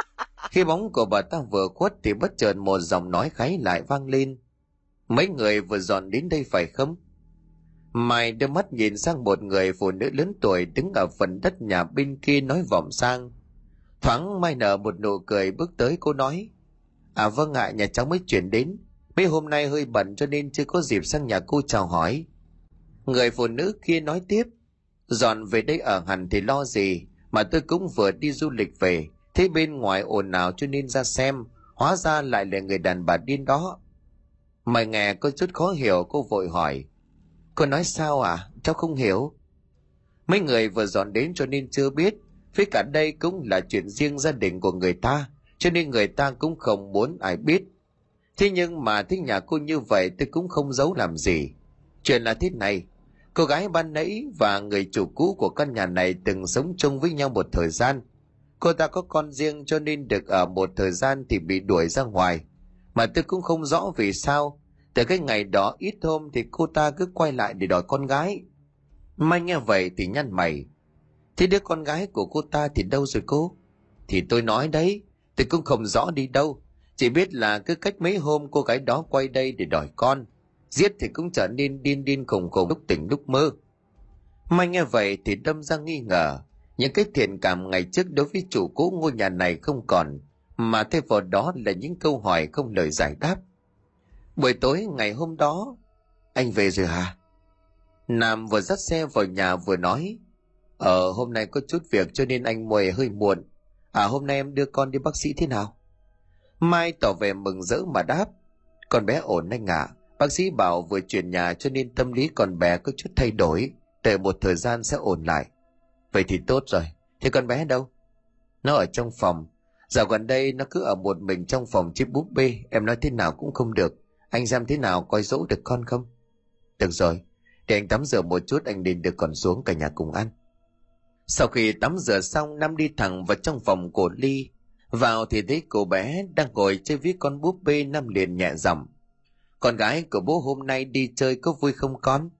Khi bóng của bà ta vừa khuất thì bất chợt một giọng nói kháy lại vang lên. Mấy người vừa dọn đến đây phải không? Mai đưa mắt nhìn sang một người phụ nữ lớn tuổi đứng ở phần đất nhà bên kia nói vọng sang. Thoáng Mai nở một nụ cười bước tới cô nói. À vâng ạ, nhà cháu mới chuyển đến. Mấy hôm nay hơi bận cho nên chưa có dịp sang nhà cô chào hỏi. Người phụ nữ kia nói tiếp. Dọn về đây ở hẳn thì lo gì, mà tôi cũng vừa đi du lịch về. Thế bên ngoài ồn ào cho nên ra xem, hóa ra lại là người đàn bà điên đó. Mày nghe có chút khó hiểu cô vội hỏi. Cô nói sao à? Cháu không hiểu. Mấy người vừa dọn đến cho nên chưa biết. Phía cả đây cũng là chuyện riêng gia đình của người ta. Cho nên người ta cũng không muốn ai biết. Thế nhưng mà thích nhà cô như vậy tôi cũng không giấu làm gì. Chuyện là thế này. Cô gái ban nãy và người chủ cũ của căn nhà này từng sống chung với nhau một thời gian. Cô ta có con riêng cho nên được ở một thời gian thì bị đuổi ra ngoài. Mà tôi cũng không rõ vì sao từ cái ngày đó ít hôm thì cô ta cứ quay lại để đòi con gái. Mai nghe vậy thì nhăn mày. Thế đứa con gái của cô ta thì đâu rồi cô? Thì tôi nói đấy, Tôi cũng không rõ đi đâu. Chỉ biết là cứ cách mấy hôm cô gái đó quay đây để đòi con. Giết thì cũng trở nên điên điên khùng khùng lúc tỉnh lúc mơ. Mai nghe vậy thì đâm ra nghi ngờ. Những cái thiện cảm ngày trước đối với chủ cũ ngôi nhà này không còn. Mà thay vào đó là những câu hỏi không lời giải đáp. Buổi tối ngày hôm đó, anh về rồi hả? Nam vừa dắt xe vào nhà vừa nói, Ờ, hôm nay có chút việc cho nên anh mời hơi muộn. À, hôm nay em đưa con đi bác sĩ thế nào? Mai tỏ vẻ mừng rỡ mà đáp. Con bé ổn anh ạ. À. Bác sĩ bảo vừa chuyển nhà cho nên tâm lý con bé có chút thay đổi. để một thời gian sẽ ổn lại. Vậy thì tốt rồi. Thế con bé đâu? Nó ở trong phòng. Dạo gần đây nó cứ ở một mình trong phòng chiếc búp bê. Em nói thế nào cũng không được. Anh xem thế nào coi dỗ được con không? Được rồi. Để anh tắm rửa một chút, anh đến được còn xuống cả nhà cùng ăn. Sau khi tắm rửa xong, Nam đi thẳng vào trong phòng của Ly. Vào thì thấy cô bé đang ngồi chơi với con búp bê Nam liền nhẹ giọng. Con gái của bố hôm nay đi chơi có vui không con?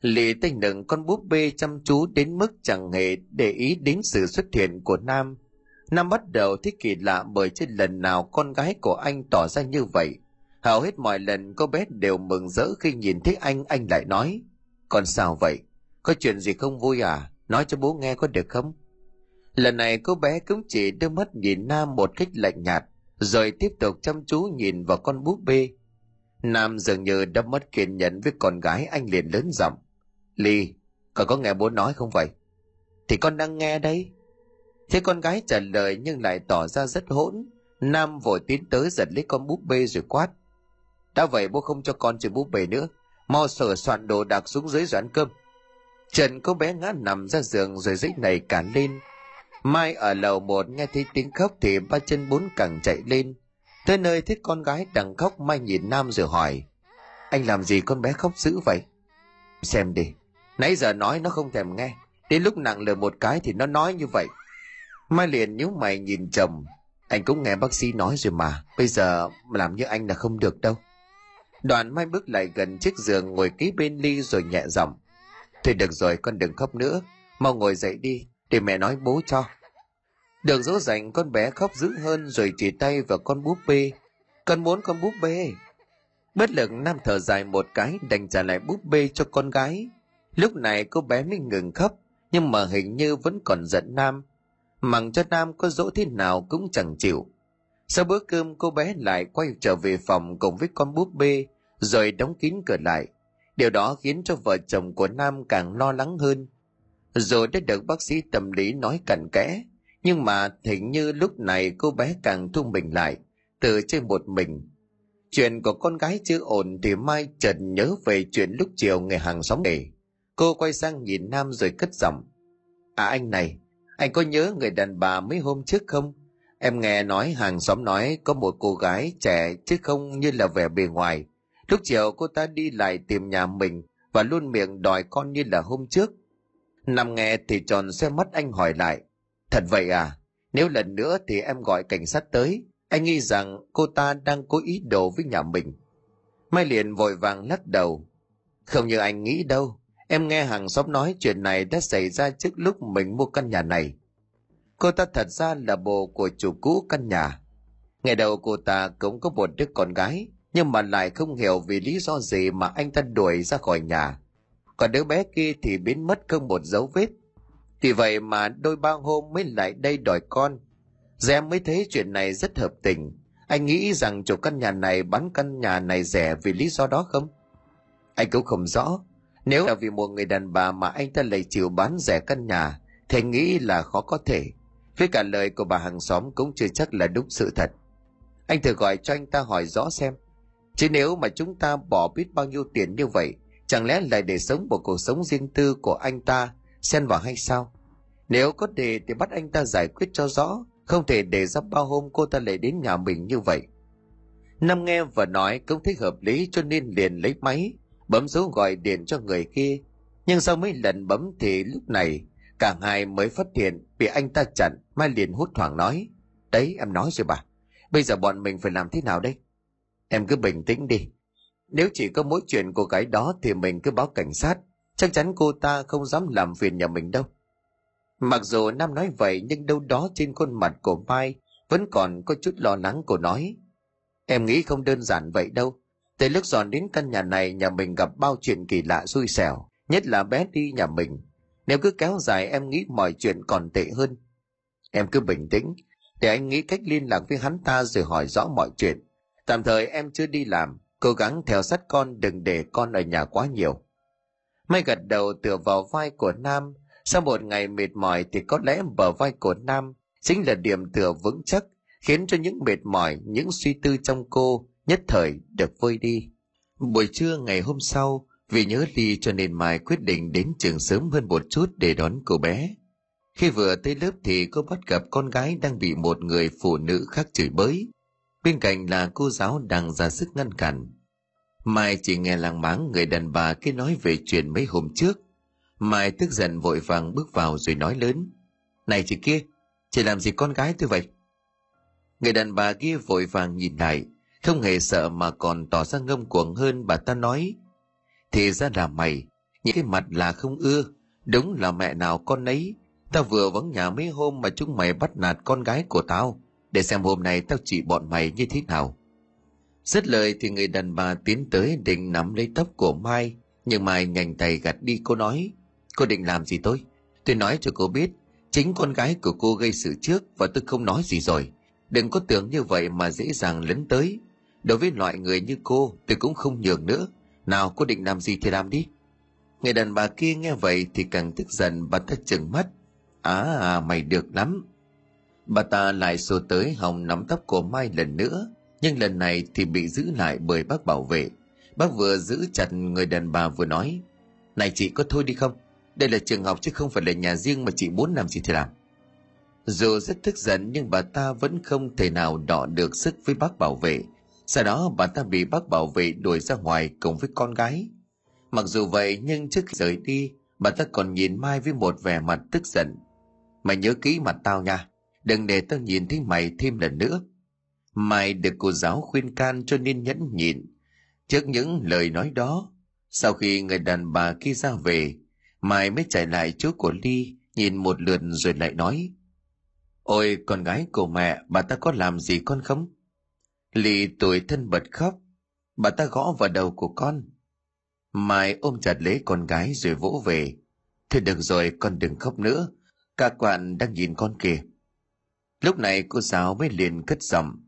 Lì tay nựng con búp bê chăm chú đến mức chẳng hề để ý đến sự xuất hiện của Nam. Nam bắt đầu thích kỳ lạ bởi trên lần nào con gái của anh tỏ ra như vậy. Hầu hết mọi lần cô bé đều mừng rỡ khi nhìn thấy anh, anh lại nói. Con sao vậy? Có chuyện gì không vui à? Nói cho bố nghe có được không? Lần này cô bé cũng chỉ đưa mắt nhìn Nam một cách lạnh nhạt, rồi tiếp tục chăm chú nhìn vào con búp bê. Nam dường như đã mất kiên nhẫn với con gái anh liền lớn giọng. Ly, con có nghe bố nói không vậy? Thì con đang nghe đấy. Thế con gái trả lời nhưng lại tỏ ra rất hỗn. Nam vội tiến tới giật lấy con búp bê rồi quát. Đã vậy bố không cho con chơi búp bê nữa. Mau sửa soạn đồ đạc xuống dưới rồi ăn cơm. Trần cô bé ngã nằm ra giường rồi dãy này cả lên. Mai ở lầu một nghe thấy tiếng khóc thì ba chân bốn cẳng chạy lên. Tới nơi thấy con gái đang khóc Mai nhìn Nam rồi hỏi. Anh làm gì con bé khóc dữ vậy? Xem đi. Nãy giờ nói nó không thèm nghe. Đến lúc nặng lời một cái thì nó nói như vậy. Mai liền nhíu mày nhìn chồng. Anh cũng nghe bác sĩ nói rồi mà. Bây giờ làm như anh là không được đâu. Đoàn Mai bước lại gần chiếc giường ngồi ký bên Ly rồi nhẹ giọng. Thôi được rồi con đừng khóc nữa, mau ngồi dậy đi, để mẹ nói bố cho. Được dỗ dành con bé khóc dữ hơn rồi chỉ tay vào con búp bê. Con muốn con búp bê. Bất lực Nam thở dài một cái đành trả lại búp bê cho con gái. Lúc này cô bé mới ngừng khóc, nhưng mà hình như vẫn còn giận Nam. Mặc cho Nam có dỗ thế nào cũng chẳng chịu. Sau bữa cơm cô bé lại quay trở về phòng cùng với con búp bê, rồi đóng kín cửa lại. Điều đó khiến cho vợ chồng của Nam càng lo lắng hơn. Rồi đã được bác sĩ tâm lý nói cặn kẽ, nhưng mà hình như lúc này cô bé càng thu mình lại, từ trên một mình. Chuyện của con gái chưa ổn thì Mai chợt nhớ về chuyện lúc chiều người hàng xóm để. Cô quay sang nhìn Nam rồi cất giọng. À anh này, anh có nhớ người đàn bà mấy hôm trước không? Em nghe nói hàng xóm nói có một cô gái trẻ chứ không như là vẻ bề ngoài Lúc chiều cô ta đi lại tìm nhà mình và luôn miệng đòi con như là hôm trước. Nằm nghe thì tròn xe mắt anh hỏi lại. Thật vậy à? Nếu lần nữa thì em gọi cảnh sát tới. Anh nghĩ rằng cô ta đang có ý đồ với nhà mình. Mai liền vội vàng lắc đầu. Không như anh nghĩ đâu. Em nghe hàng xóm nói chuyện này đã xảy ra trước lúc mình mua căn nhà này. Cô ta thật ra là bồ của chủ cũ căn nhà. Ngày đầu cô ta cũng có một đứa con gái, nhưng mà lại không hiểu vì lý do gì mà anh ta đuổi ra khỏi nhà. Còn đứa bé kia thì biến mất không một dấu vết. Vì vậy mà đôi ba hôm mới lại đây đòi con. Rồi em mới thấy chuyện này rất hợp tình. Anh nghĩ rằng chủ căn nhà này bán căn nhà này rẻ vì lý do đó không? Anh cũng không rõ. Nếu là vì một người đàn bà mà anh ta lại chịu bán rẻ căn nhà, thì anh nghĩ là khó có thể. Với cả lời của bà hàng xóm cũng chưa chắc là đúng sự thật. Anh thử gọi cho anh ta hỏi rõ xem. Chứ nếu mà chúng ta bỏ biết bao nhiêu tiền như vậy, chẳng lẽ lại để sống một cuộc sống riêng tư của anh ta xen vào hay sao? Nếu có đề thì bắt anh ta giải quyết cho rõ, không thể để ra bao hôm cô ta lại đến nhà mình như vậy. Nam nghe và nói cũng thích hợp lý cho nên liền lấy máy, bấm số gọi điện cho người kia. Nhưng sau mấy lần bấm thì lúc này cả hai mới phát hiện bị anh ta chặn, Mai liền hút thoảng nói. Đấy em nói rồi bà, bây giờ bọn mình phải làm thế nào đây? Em cứ bình tĩnh đi. Nếu chỉ có mỗi chuyện cô gái đó thì mình cứ báo cảnh sát. Chắc chắn cô ta không dám làm phiền nhà mình đâu. Mặc dù Nam nói vậy nhưng đâu đó trên khuôn mặt của Mai vẫn còn có chút lo lắng cô nói. Em nghĩ không đơn giản vậy đâu. Từ lúc dọn đến căn nhà này nhà mình gặp bao chuyện kỳ lạ xui xẻo, nhất là bé đi nhà mình. Nếu cứ kéo dài em nghĩ mọi chuyện còn tệ hơn. Em cứ bình tĩnh, để anh nghĩ cách liên lạc với hắn ta rồi hỏi rõ mọi chuyện. Tạm thời em chưa đi làm, cố gắng theo sát con đừng để con ở nhà quá nhiều. May gật đầu tựa vào vai của Nam, sau một ngày mệt mỏi thì có lẽ bờ vai của Nam chính là điểm tựa vững chắc, khiến cho những mệt mỏi, những suy tư trong cô nhất thời được vơi đi. Buổi trưa ngày hôm sau, vì nhớ Ly cho nên Mai quyết định đến trường sớm hơn một chút để đón cô bé. Khi vừa tới lớp thì cô bắt gặp con gái đang bị một người phụ nữ khác chửi bới. Bên cạnh là cô giáo đang ra sức ngăn cản. Mai chỉ nghe làng máng người đàn bà kia nói về chuyện mấy hôm trước. Mai tức giận vội vàng bước vào rồi nói lớn. Này chị kia, chị làm gì con gái tôi vậy? Người đàn bà kia vội vàng nhìn lại, không hề sợ mà còn tỏ ra ngông cuồng hơn bà ta nói. Thì ra là mày, những cái mặt là không ưa, đúng là mẹ nào con ấy. Tao vừa vắng nhà mấy hôm mà chúng mày bắt nạt con gái của tao, để xem hôm nay tao trị bọn mày như thế nào. Dứt lời thì người đàn bà tiến tới định nắm lấy tóc của Mai, nhưng Mai nhanh tay gạt đi cô nói, cô định làm gì tôi? Tôi nói cho cô biết, chính con gái của cô gây sự trước và tôi không nói gì rồi. Đừng có tưởng như vậy mà dễ dàng lấn tới. Đối với loại người như cô, tôi cũng không nhường nữa. Nào cô định làm gì thì làm đi. Người đàn bà kia nghe vậy thì càng tức giận bà ta chừng mắt. À, à mày được lắm. Bà ta lại xô tới hòng nắm tóc của Mai lần nữa nhưng lần này thì bị giữ lại bởi bác bảo vệ bác vừa giữ chặt người đàn bà vừa nói này chị có thôi đi không đây là trường học chứ không phải là nhà riêng mà chị muốn làm gì thì làm dù rất tức giận nhưng bà ta vẫn không thể nào đọ được sức với bác bảo vệ sau đó bà ta bị bác bảo vệ đuổi ra ngoài cùng với con gái mặc dù vậy nhưng trước khi rời đi bà ta còn nhìn mai với một vẻ mặt tức giận mày nhớ kỹ mặt tao nha đừng để tao nhìn thấy mày thêm lần nữa Mai được cô giáo khuyên can cho nên nhẫn nhịn. Trước những lời nói đó, sau khi người đàn bà kia ra về, Mai mới chạy lại chỗ của Ly, nhìn một lượt rồi lại nói. Ôi, con gái của mẹ, bà ta có làm gì con không? Lì tuổi thân bật khóc, bà ta gõ vào đầu của con. Mai ôm chặt lấy con gái rồi vỗ về. Thôi được rồi, con đừng khóc nữa, ca quạn đang nhìn con kìa. Lúc này cô giáo mới liền cất giọng.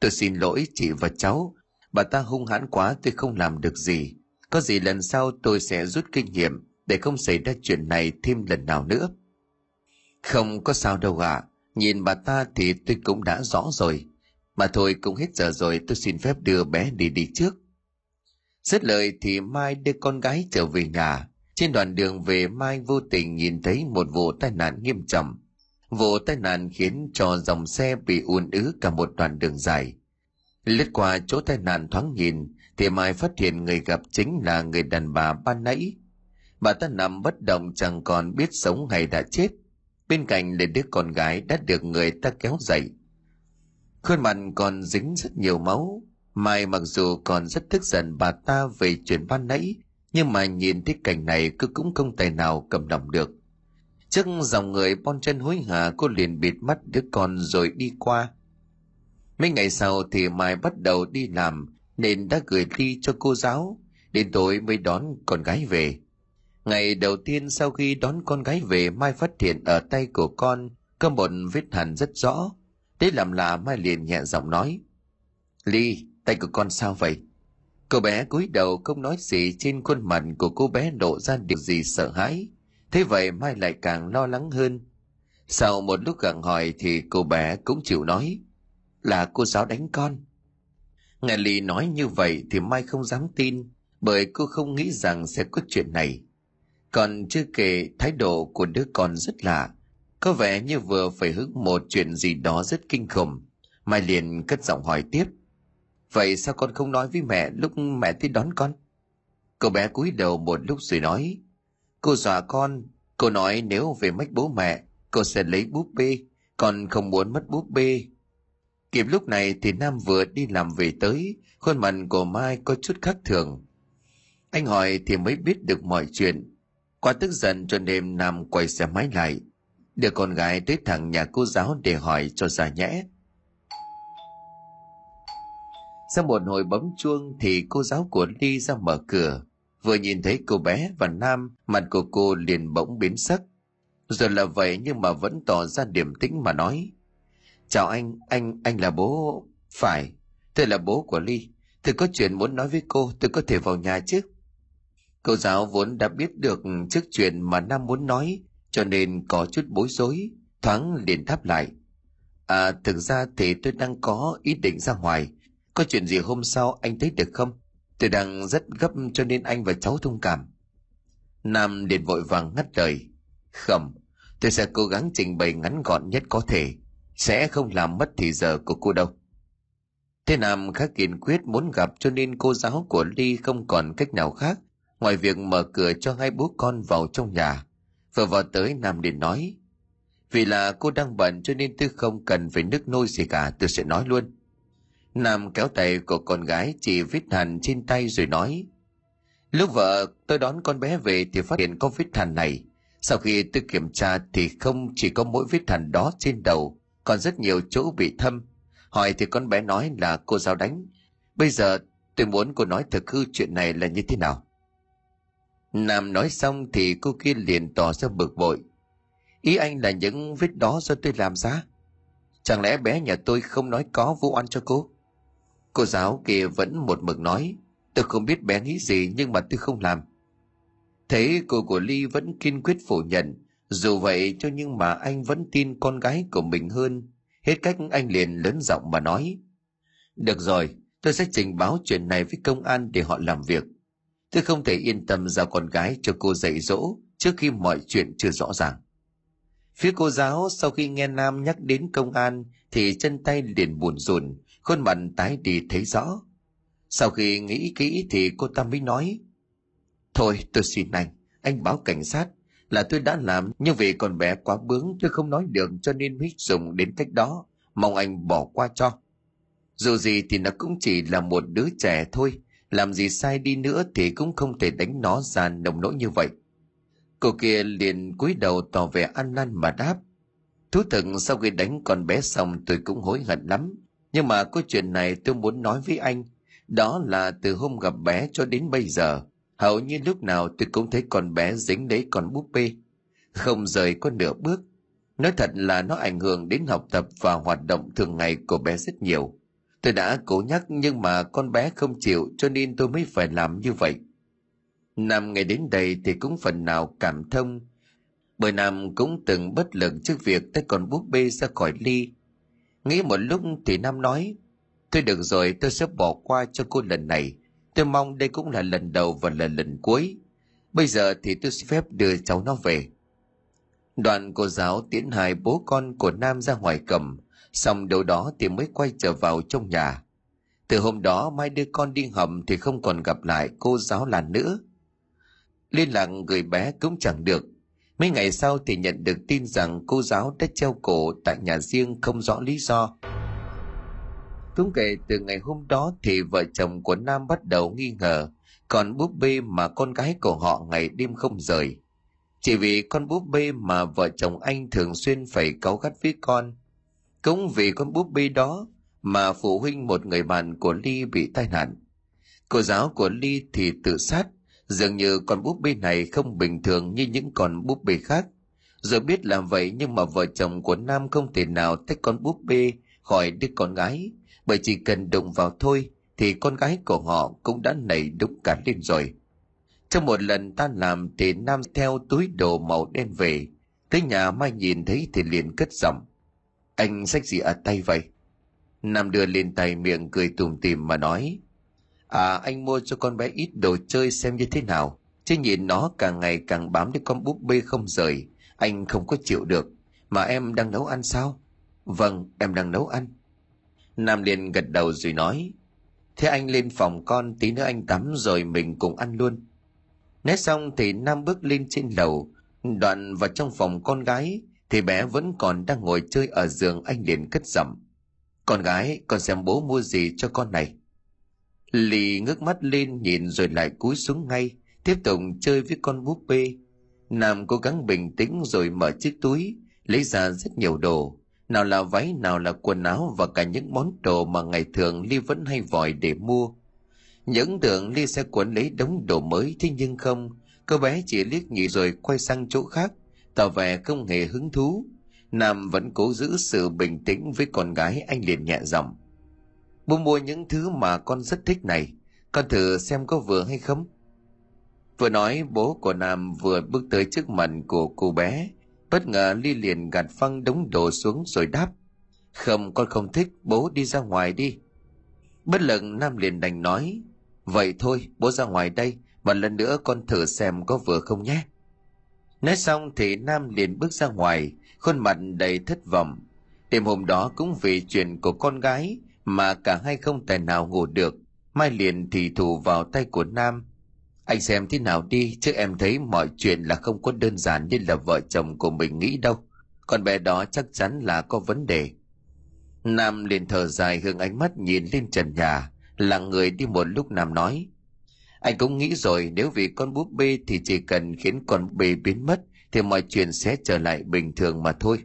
Tôi xin lỗi chị và cháu. Bà ta hung hãn quá tôi không làm được gì. Có gì lần sau tôi sẽ rút kinh nghiệm để không xảy ra chuyện này thêm lần nào nữa. Không có sao đâu ạ. À. Nhìn bà ta thì tôi cũng đã rõ rồi. Mà thôi cũng hết giờ rồi tôi xin phép đưa bé đi đi trước. Dứt lời thì Mai đưa con gái trở về nhà. Trên đoạn đường về Mai vô tình nhìn thấy một vụ tai nạn nghiêm trọng. Vụ tai nạn khiến cho dòng xe bị ùn ứ cả một đoạn đường dài. Lướt qua chỗ tai nạn thoáng nhìn, thì Mai phát hiện người gặp chính là người đàn bà ban nãy. Bà ta nằm bất động chẳng còn biết sống hay đã chết. Bên cạnh là đứa con gái đã được người ta kéo dậy. Khuôn mặt còn dính rất nhiều máu. Mai mặc dù còn rất tức giận bà ta về chuyện ban nãy, nhưng mà nhìn thấy cảnh này cứ cũng không tài nào cầm lòng được. Trước dòng người bon chân hối hả cô liền bịt mắt đứa con rồi đi qua. Mấy ngày sau thì Mai bắt đầu đi làm nên đã gửi ly cho cô giáo. Đến tối mới đón con gái về. Ngày đầu tiên sau khi đón con gái về Mai phát hiện ở tay của con có một vết hẳn rất rõ. Thế làm lạ Mai liền nhẹ giọng nói. Ly, tay của con sao vậy? Cô bé cúi đầu không nói gì trên khuôn mặt của cô bé lộ ra điều gì sợ hãi. Thế vậy Mai lại càng lo lắng hơn. Sau một lúc gặng hỏi thì cô bé cũng chịu nói là cô giáo đánh con. Nghe Ly nói như vậy thì Mai không dám tin bởi cô không nghĩ rằng sẽ có chuyện này. Còn chưa kể thái độ của đứa con rất lạ, có vẻ như vừa phải hứng một chuyện gì đó rất kinh khủng. Mai liền cất giọng hỏi tiếp. Vậy sao con không nói với mẹ lúc mẹ tới đón con? Cô bé cúi đầu một lúc rồi nói. Cô dọa con, cô nói nếu về mất bố mẹ, cô sẽ lấy búp bê, con không muốn mất búp bê. Kịp lúc này thì Nam vừa đi làm về tới, khuôn mặt của Mai có chút khác thường. Anh hỏi thì mới biết được mọi chuyện. Quá tức giận cho nên Nam quay xe máy lại, đưa con gái tới thẳng nhà cô giáo để hỏi cho ra nhẽ. sau một hồi bấm chuông thì cô giáo của ly ra mở cửa. Vừa nhìn thấy cô bé và nam, mặt của cô liền bỗng biến sắc. Rồi là vậy nhưng mà vẫn tỏ ra điềm tĩnh mà nói. Chào anh anh anh là bố, phải. Tôi là bố của ly. Tôi có chuyện muốn nói với cô, tôi có thể vào nhà chứ? Cô giáo vốn đã biết được trước chuyện mà nam muốn nói cho nên có chút bối rối, thoáng liền đáp lại. À thực ra thì tôi đang có ý định ra ngoài. Có chuyện gì hôm sau anh thấy được không? Tôi đang rất gấp cho nên anh và cháu thông cảm. Nam liền vội vàng ngắt lời. Không, tôi sẽ cố gắng trình bày ngắn gọn nhất có thể. Sẽ không làm mất thì giờ của cô đâu. Thế nam khá kiên quyết muốn gặp cho nên cô giáo của ly không còn cách nào khác. Ngoài việc mở cửa cho hai bố con vào trong nhà vừa vào tới nam liền nói, vì là cô đang bận cho nên tôi không cần phải nước nôi gì cả, tôi sẽ nói luôn. Nam kéo tay của con gái chỉ vết hằn trên tay rồi nói, lúc vợ tôi đón con bé về thì phát hiện có vết hằn này. Sau khi tôi kiểm tra thì không chỉ có mỗi vết hằn đó trên đầu, còn rất nhiều chỗ bị thâm. Hỏi thì con bé nói là, cô giáo đánh? Bây giờ tôi muốn cô nói thực hư chuyện này là như thế nào? Nam nói xong thì cô kia liền tỏ ra bực bội. Ý anh là những vết đó do tôi làm ra. Chẳng lẽ bé nhà tôi không nói có vụ ăn cho cô? Cô giáo kia vẫn một mực nói, tôi không biết bé nghĩ gì nhưng mà tôi không làm. Thấy cô của ly vẫn kiên quyết phủ nhận, dù vậy cho nhưng mà anh vẫn tin con gái của mình hơn. Hết cách anh liền lớn giọng mà nói, được rồi, tôi sẽ trình báo chuyện này với công an để họ làm việc tôi không thể yên tâm giao con gái cho cô dạy dỗ trước khi mọi chuyện chưa rõ ràng. Phía cô giáo sau khi nghe nam nhắc đến công an thì chân tay liền buồn rùn, khuôn mặt tái đi thấy rõ. Sau khi nghĩ kỹ thì cô ta mới nói, thôi, tôi xin anh anh báo cảnh sát là tôi đã làm, nhưng vì con bé quá bướng, tôi không nói được cho nên mới dùng đến cách đó, mong anh bỏ qua cho. Dù gì thì nó cũng chỉ là một đứa trẻ thôi làm gì sai đi nữa thì cũng không thể đánh nó ra nồng nỗi như vậy. Cô kia liền cúi đầu tỏ vẻ ăn năn mà đáp. Thú thực, sau khi đánh con bé xong, tôi cũng hối hận lắm. Nhưng mà có chuyện này tôi muốn nói với anh. Đó là từ hôm gặp bé cho đến bây giờ. Hầu như lúc nào tôi cũng thấy con bé dính đấy con búp bê. Không rời có nửa bước. Nói thật là nó ảnh hưởng đến học tập và hoạt động thường ngày của bé rất nhiều tôi đã cố nhắc nhưng mà con bé không chịu cho nên tôi mới phải làm như vậy. Nam ngày đến đây thì cũng phần nào cảm thông. Bởi nam cũng từng bất lực trước việc tay con búp bê ra khỏi ly. Nghĩ một lúc thì nam nói, thôi được rồi, tôi sẽ bỏ qua cho cô lần này. Tôi mong đây cũng là lần đầu và là lần cuối. Bây giờ thì tôi xin phép đưa cháu nó về. Đoàn cô giáo tiến hai bố con của nam ra ngoài cầm xong đâu đó thì mới quay trở vào trong nhà. Từ hôm đó mai đưa con đi hầm thì không còn gặp lại cô giáo là nữa liên lạc gửi bé cũng chẳng được. Mấy ngày sau thì nhận được tin rằng cô giáo đã treo cổ tại nhà riêng không rõ lý do. Cũng kể từ ngày hôm đó thì vợ chồng của nam bắt đầu nghi ngờ, còn búp bê mà con gái của họ ngày đêm không rời. Chỉ vì con búp bê mà vợ chồng anh thường xuyên phải cáu gắt với con cũng vì con búp bê đó mà phụ huynh một người bạn của ly bị tai nạn. Cô giáo của ly thì tự sát, dường như con búp bê này không bình thường như những con búp bê khác. Rồi biết làm vậy nhưng mà vợ chồng của nam không thể nào tách con búp bê khỏi đứa con gái. Bởi chỉ cần đụng vào thôi thì con gái của họ cũng đã nảy đúng cả lên rồi. Trong một lần ta làm thì nam theo túi đồ màu đen về. Tới nhà mai nhìn thấy thì liền cất giọng anh xách gì ở tay vậy? Nam đưa lên tay miệng cười tùm tìm mà nói à anh mua cho con bé ít đồ chơi xem như thế nào. Chứ nhìn nó càng ngày càng bám đến con búp bê không rời, anh không có chịu được. Mà em đang nấu ăn sao? Vâng em đang nấu ăn. Nam liền gật đầu rồi nói, thế anh lên phòng con tí nữa anh tắm rồi mình cùng ăn luôn. Nói xong thì nam bước lên trên lầu, đoạn vào trong phòng con gái thì bé vẫn còn đang ngồi chơi ở giường anh liền cất giọng. Con gái, con xem bố mua gì cho con này. Lì ngước mắt lên nhìn rồi lại cúi xuống ngay, tiếp tục chơi với con búp bê. Nam cố gắng bình tĩnh rồi mở chiếc túi, lấy ra rất nhiều đồ. Nào là váy, nào là quần áo và cả những món đồ mà ngày thường ly vẫn hay vòi để mua. Những tưởng ly sẽ cuốn lấy đống đồ mới, thế nhưng không. Cô bé chỉ liếc nhị rồi quay sang chỗ khác tỏ vẻ không hề hứng thú. Nam vẫn cố giữ sự bình tĩnh với con gái anh liền nhẹ giọng. Bố mua những thứ mà con rất thích này, con thử xem có vừa hay không. Vừa nói, bố của nam vừa bước tới trước mặt của cô bé. Bất ngờ ly liền gạt phăng đống đồ xuống rồi đáp. Không, con không thích, bố đi ra ngoài đi. Bất lực, nam liền đành nói. Vậy thôi, bố ra ngoài đây, một lần nữa con thử xem có vừa không nhé nói xong thì nam liền bước ra ngoài, khuôn mặt đầy thất vọng. Đêm hôm đó cũng vì chuyện của con gái mà cả hai không tài nào ngủ được. Mai liền thì thủ vào tay của nam. Anh xem thế nào đi, chứ em thấy mọi chuyện là không có đơn giản như là vợ chồng của mình nghĩ đâu. Con bé đó chắc chắn là có vấn đề. Nam liền thở dài hướng ánh mắt nhìn lên trần nhà. Là người đi một lúc nam nói anh cũng nghĩ rồi, nếu vì con búp bê thì chỉ cần khiến con bê biến mất, thì mọi chuyện sẽ trở lại bình thường mà thôi.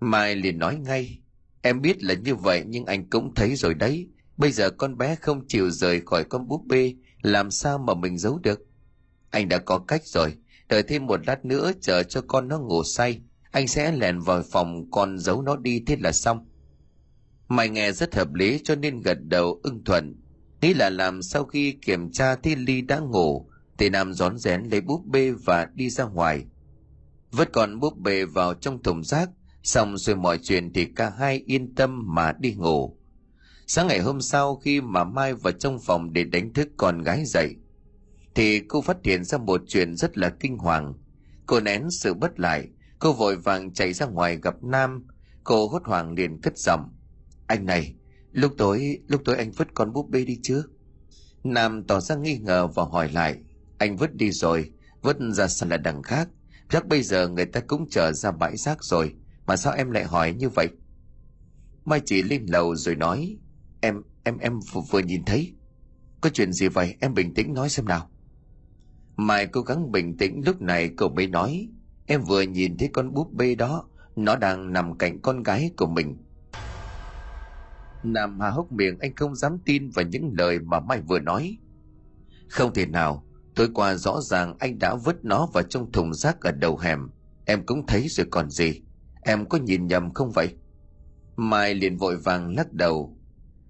Mai liền nói ngay, em biết là như vậy, nhưng anh cũng thấy rồi đấy. Bây giờ con bé không chịu rời khỏi con búp bê, làm sao mà mình giấu được? Anh đã có cách rồi, đợi thêm một lát nữa chờ cho con nó ngủ say, anh sẽ lèn vào phòng con giấu nó đi thế là xong. Mày nghe rất hợp lý cho nên gật đầu ưng thuận nghĩ là làm sau khi kiểm tra thi ly đã ngủ, thì nam rón rén lấy búp bê và đi ra ngoài. Vứt còn búp bê vào trong thùng rác, xong rồi mọi chuyện thì cả hai yên tâm mà đi ngủ. Sáng ngày hôm sau khi mà mai vào trong phòng để đánh thức con gái dậy, thì cô phát hiện ra một chuyện rất là kinh hoàng. Cô nén sự bất lại, cô vội vàng chạy ra ngoài gặp nam. Cô hốt hoảng liền cất giọng, anh này lúc tối lúc tối anh vứt con búp bê đi chưa nam tỏ ra nghi ngờ và hỏi lại anh vứt đi rồi vứt ra sân là đằng khác. Chắc bây giờ người ta cũng trở ra bãi rác rồi mà sao em lại hỏi như vậy? Mai chỉ lên lầu rồi nói em em em vừa, vừa nhìn thấy. Có chuyện gì vậy? Em bình tĩnh nói xem nào. Mai cố gắng bình tĩnh lúc này cậu mới nói em vừa nhìn thấy con búp bê đó nó đang nằm cạnh con gái của mình nam hà hốc miệng, anh không dám tin vào những lời mà mai vừa nói. Không thể nào, tối qua rõ ràng anh đã vứt nó vào trong thùng rác ở đầu hẻm. Em cũng thấy rồi còn gì. Em có nhìn nhầm không vậy? Mai liền vội vàng lắc đầu.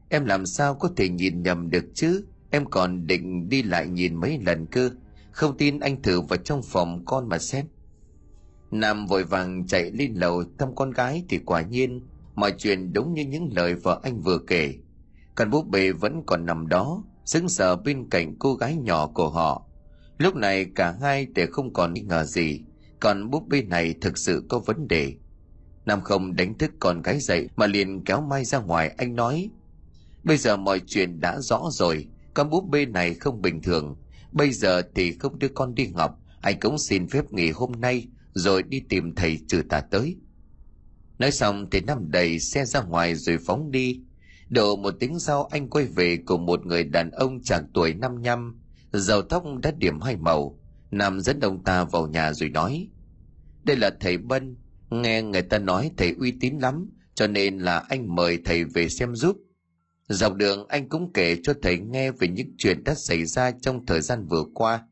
Em làm sao có thể nhìn nhầm được chứ? Em còn định đi lại nhìn mấy lần cơ. Không tin anh thử vào trong phòng con mà xem. Nam vội vàng chạy lên lầu, thăm con gái thì quả nhiên mọi chuyện đúng như những lời vợ anh vừa kể. Con búp bê vẫn còn nằm đó sững sờ bên cạnh cô gái nhỏ của họ. Lúc này cả hai đều không còn nghi ngờ gì, còn búp bê này thực sự có vấn đề. Nam không đánh thức con gái dậy mà liền kéo mai ra ngoài, anh nói, bây giờ mọi chuyện đã rõ rồi, con búp bê này không bình thường. Bây giờ thì không đưa con đi học, anh cũng xin phép nghỉ hôm nay, rồi đi tìm thầy trừ tà tới nói xong thì năm đầy xe ra ngoài rồi phóng đi. Độ một tiếng sau anh quay về cùng một người đàn ông chàng tuổi năm nhăm. Dầu tóc đã điểm hai màu. Nam dẫn ông ta vào nhà rồi nói, đây là thầy bân. Nghe người ta nói thầy uy tín lắm, cho nên là anh mời thầy về xem giúp. Dọc đường anh cũng kể cho thầy nghe về những chuyện đã xảy ra trong thời gian vừa qua.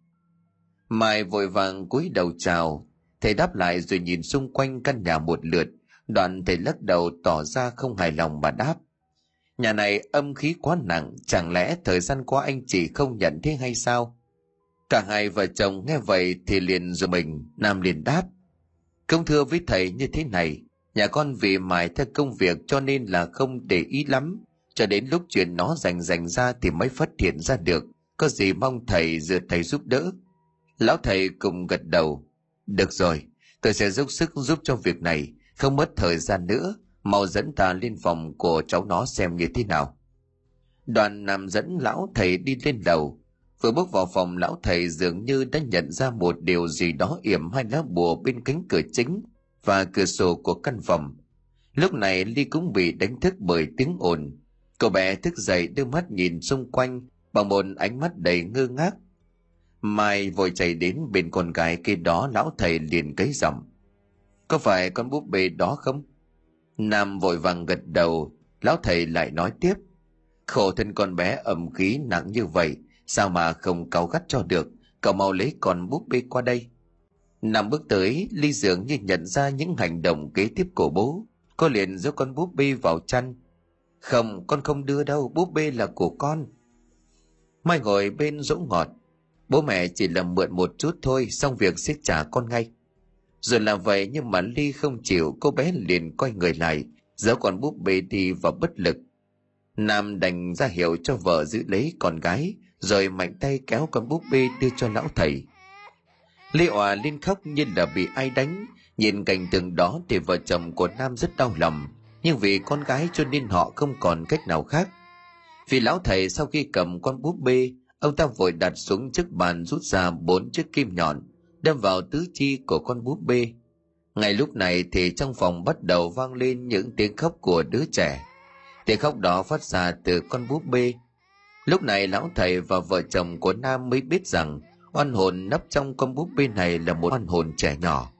Mai vội vàng cúi đầu chào. Thầy đáp lại rồi nhìn xung quanh căn nhà một lượt đoạn thầy lắc đầu tỏ ra không hài lòng mà đáp. Nhà này âm khí quá nặng, chẳng lẽ thời gian qua anh chị không nhận thế hay sao? Cả hai vợ chồng nghe vậy thì liền rồi mình, nam liền đáp. Công thưa với thầy như thế này, nhà con vì mài theo công việc cho nên là không để ý lắm. Cho đến lúc chuyện nó rành rành ra thì mới phát hiện ra được, có gì mong thầy dựa thầy giúp đỡ. Lão thầy cùng gật đầu. Được rồi, tôi sẽ dốc sức giúp cho việc này không mất thời gian nữa, mau dẫn ta lên phòng của cháu nó xem như thế nào. Đoàn nằm dẫn lão thầy đi lên đầu. Vừa bước vào phòng, lão thầy dường như đã nhận ra một điều gì đó yểm hai lá bùa bên cánh cửa chính và cửa sổ của căn phòng. Lúc này ly cũng bị đánh thức bởi tiếng ồn. Cậu bé thức dậy đưa mắt nhìn xung quanh bằng một ánh mắt đầy ngơ ngác. Mai vội chạy đến bên con gái kia đó, lão thầy liền cấy giọng có phải con búp bê đó không Nam vội vàng gật đầu, lão thầy lại nói tiếp. Khổ thân con bé ẩm khí nặng như vậy, sao mà không cáu gắt cho được, cậu mau lấy con búp bê qua đây. Nam bước tới, Ly dường như nhận ra những hành động kế tiếp của bố. Cô liền giơ con búp bê vào chăn. Không, con không đưa đâu, búp bê là của con. Mai ngồi bên dỗ ngọt. Bố mẹ chỉ là mượn một chút thôi, xong việc sẽ trả con ngay. Rồi làm vậy nhưng mà Ly không chịu, cô bé liền quay người lại, giấu con búp bê đi và bất lực. Nam đành ra hiệu cho vợ giữ lấy con gái, rồi mạnh tay kéo con búp bê đưa cho lão thầy. ly Hòa lên khóc như là bị ai đánh, nhìn cảnh tượng đó thì vợ chồng của Nam rất đau lòng, nhưng vì con gái cho nên họ không còn cách nào khác. Vì lão thầy sau khi cầm con búp bê, ông ta vội đặt xuống trước bàn rút ra bốn chiếc kim nhọn, đâm vào tứ chi của con búp bê. Ngay lúc này thì trong phòng bắt đầu vang lên những tiếng khóc của đứa trẻ. Tiếng khóc đó phát ra từ con búp bê. Lúc này lão thầy và vợ chồng của Nam mới biết rằng oan hồn nấp trong con búp bê này là một oan hồn trẻ nhỏ.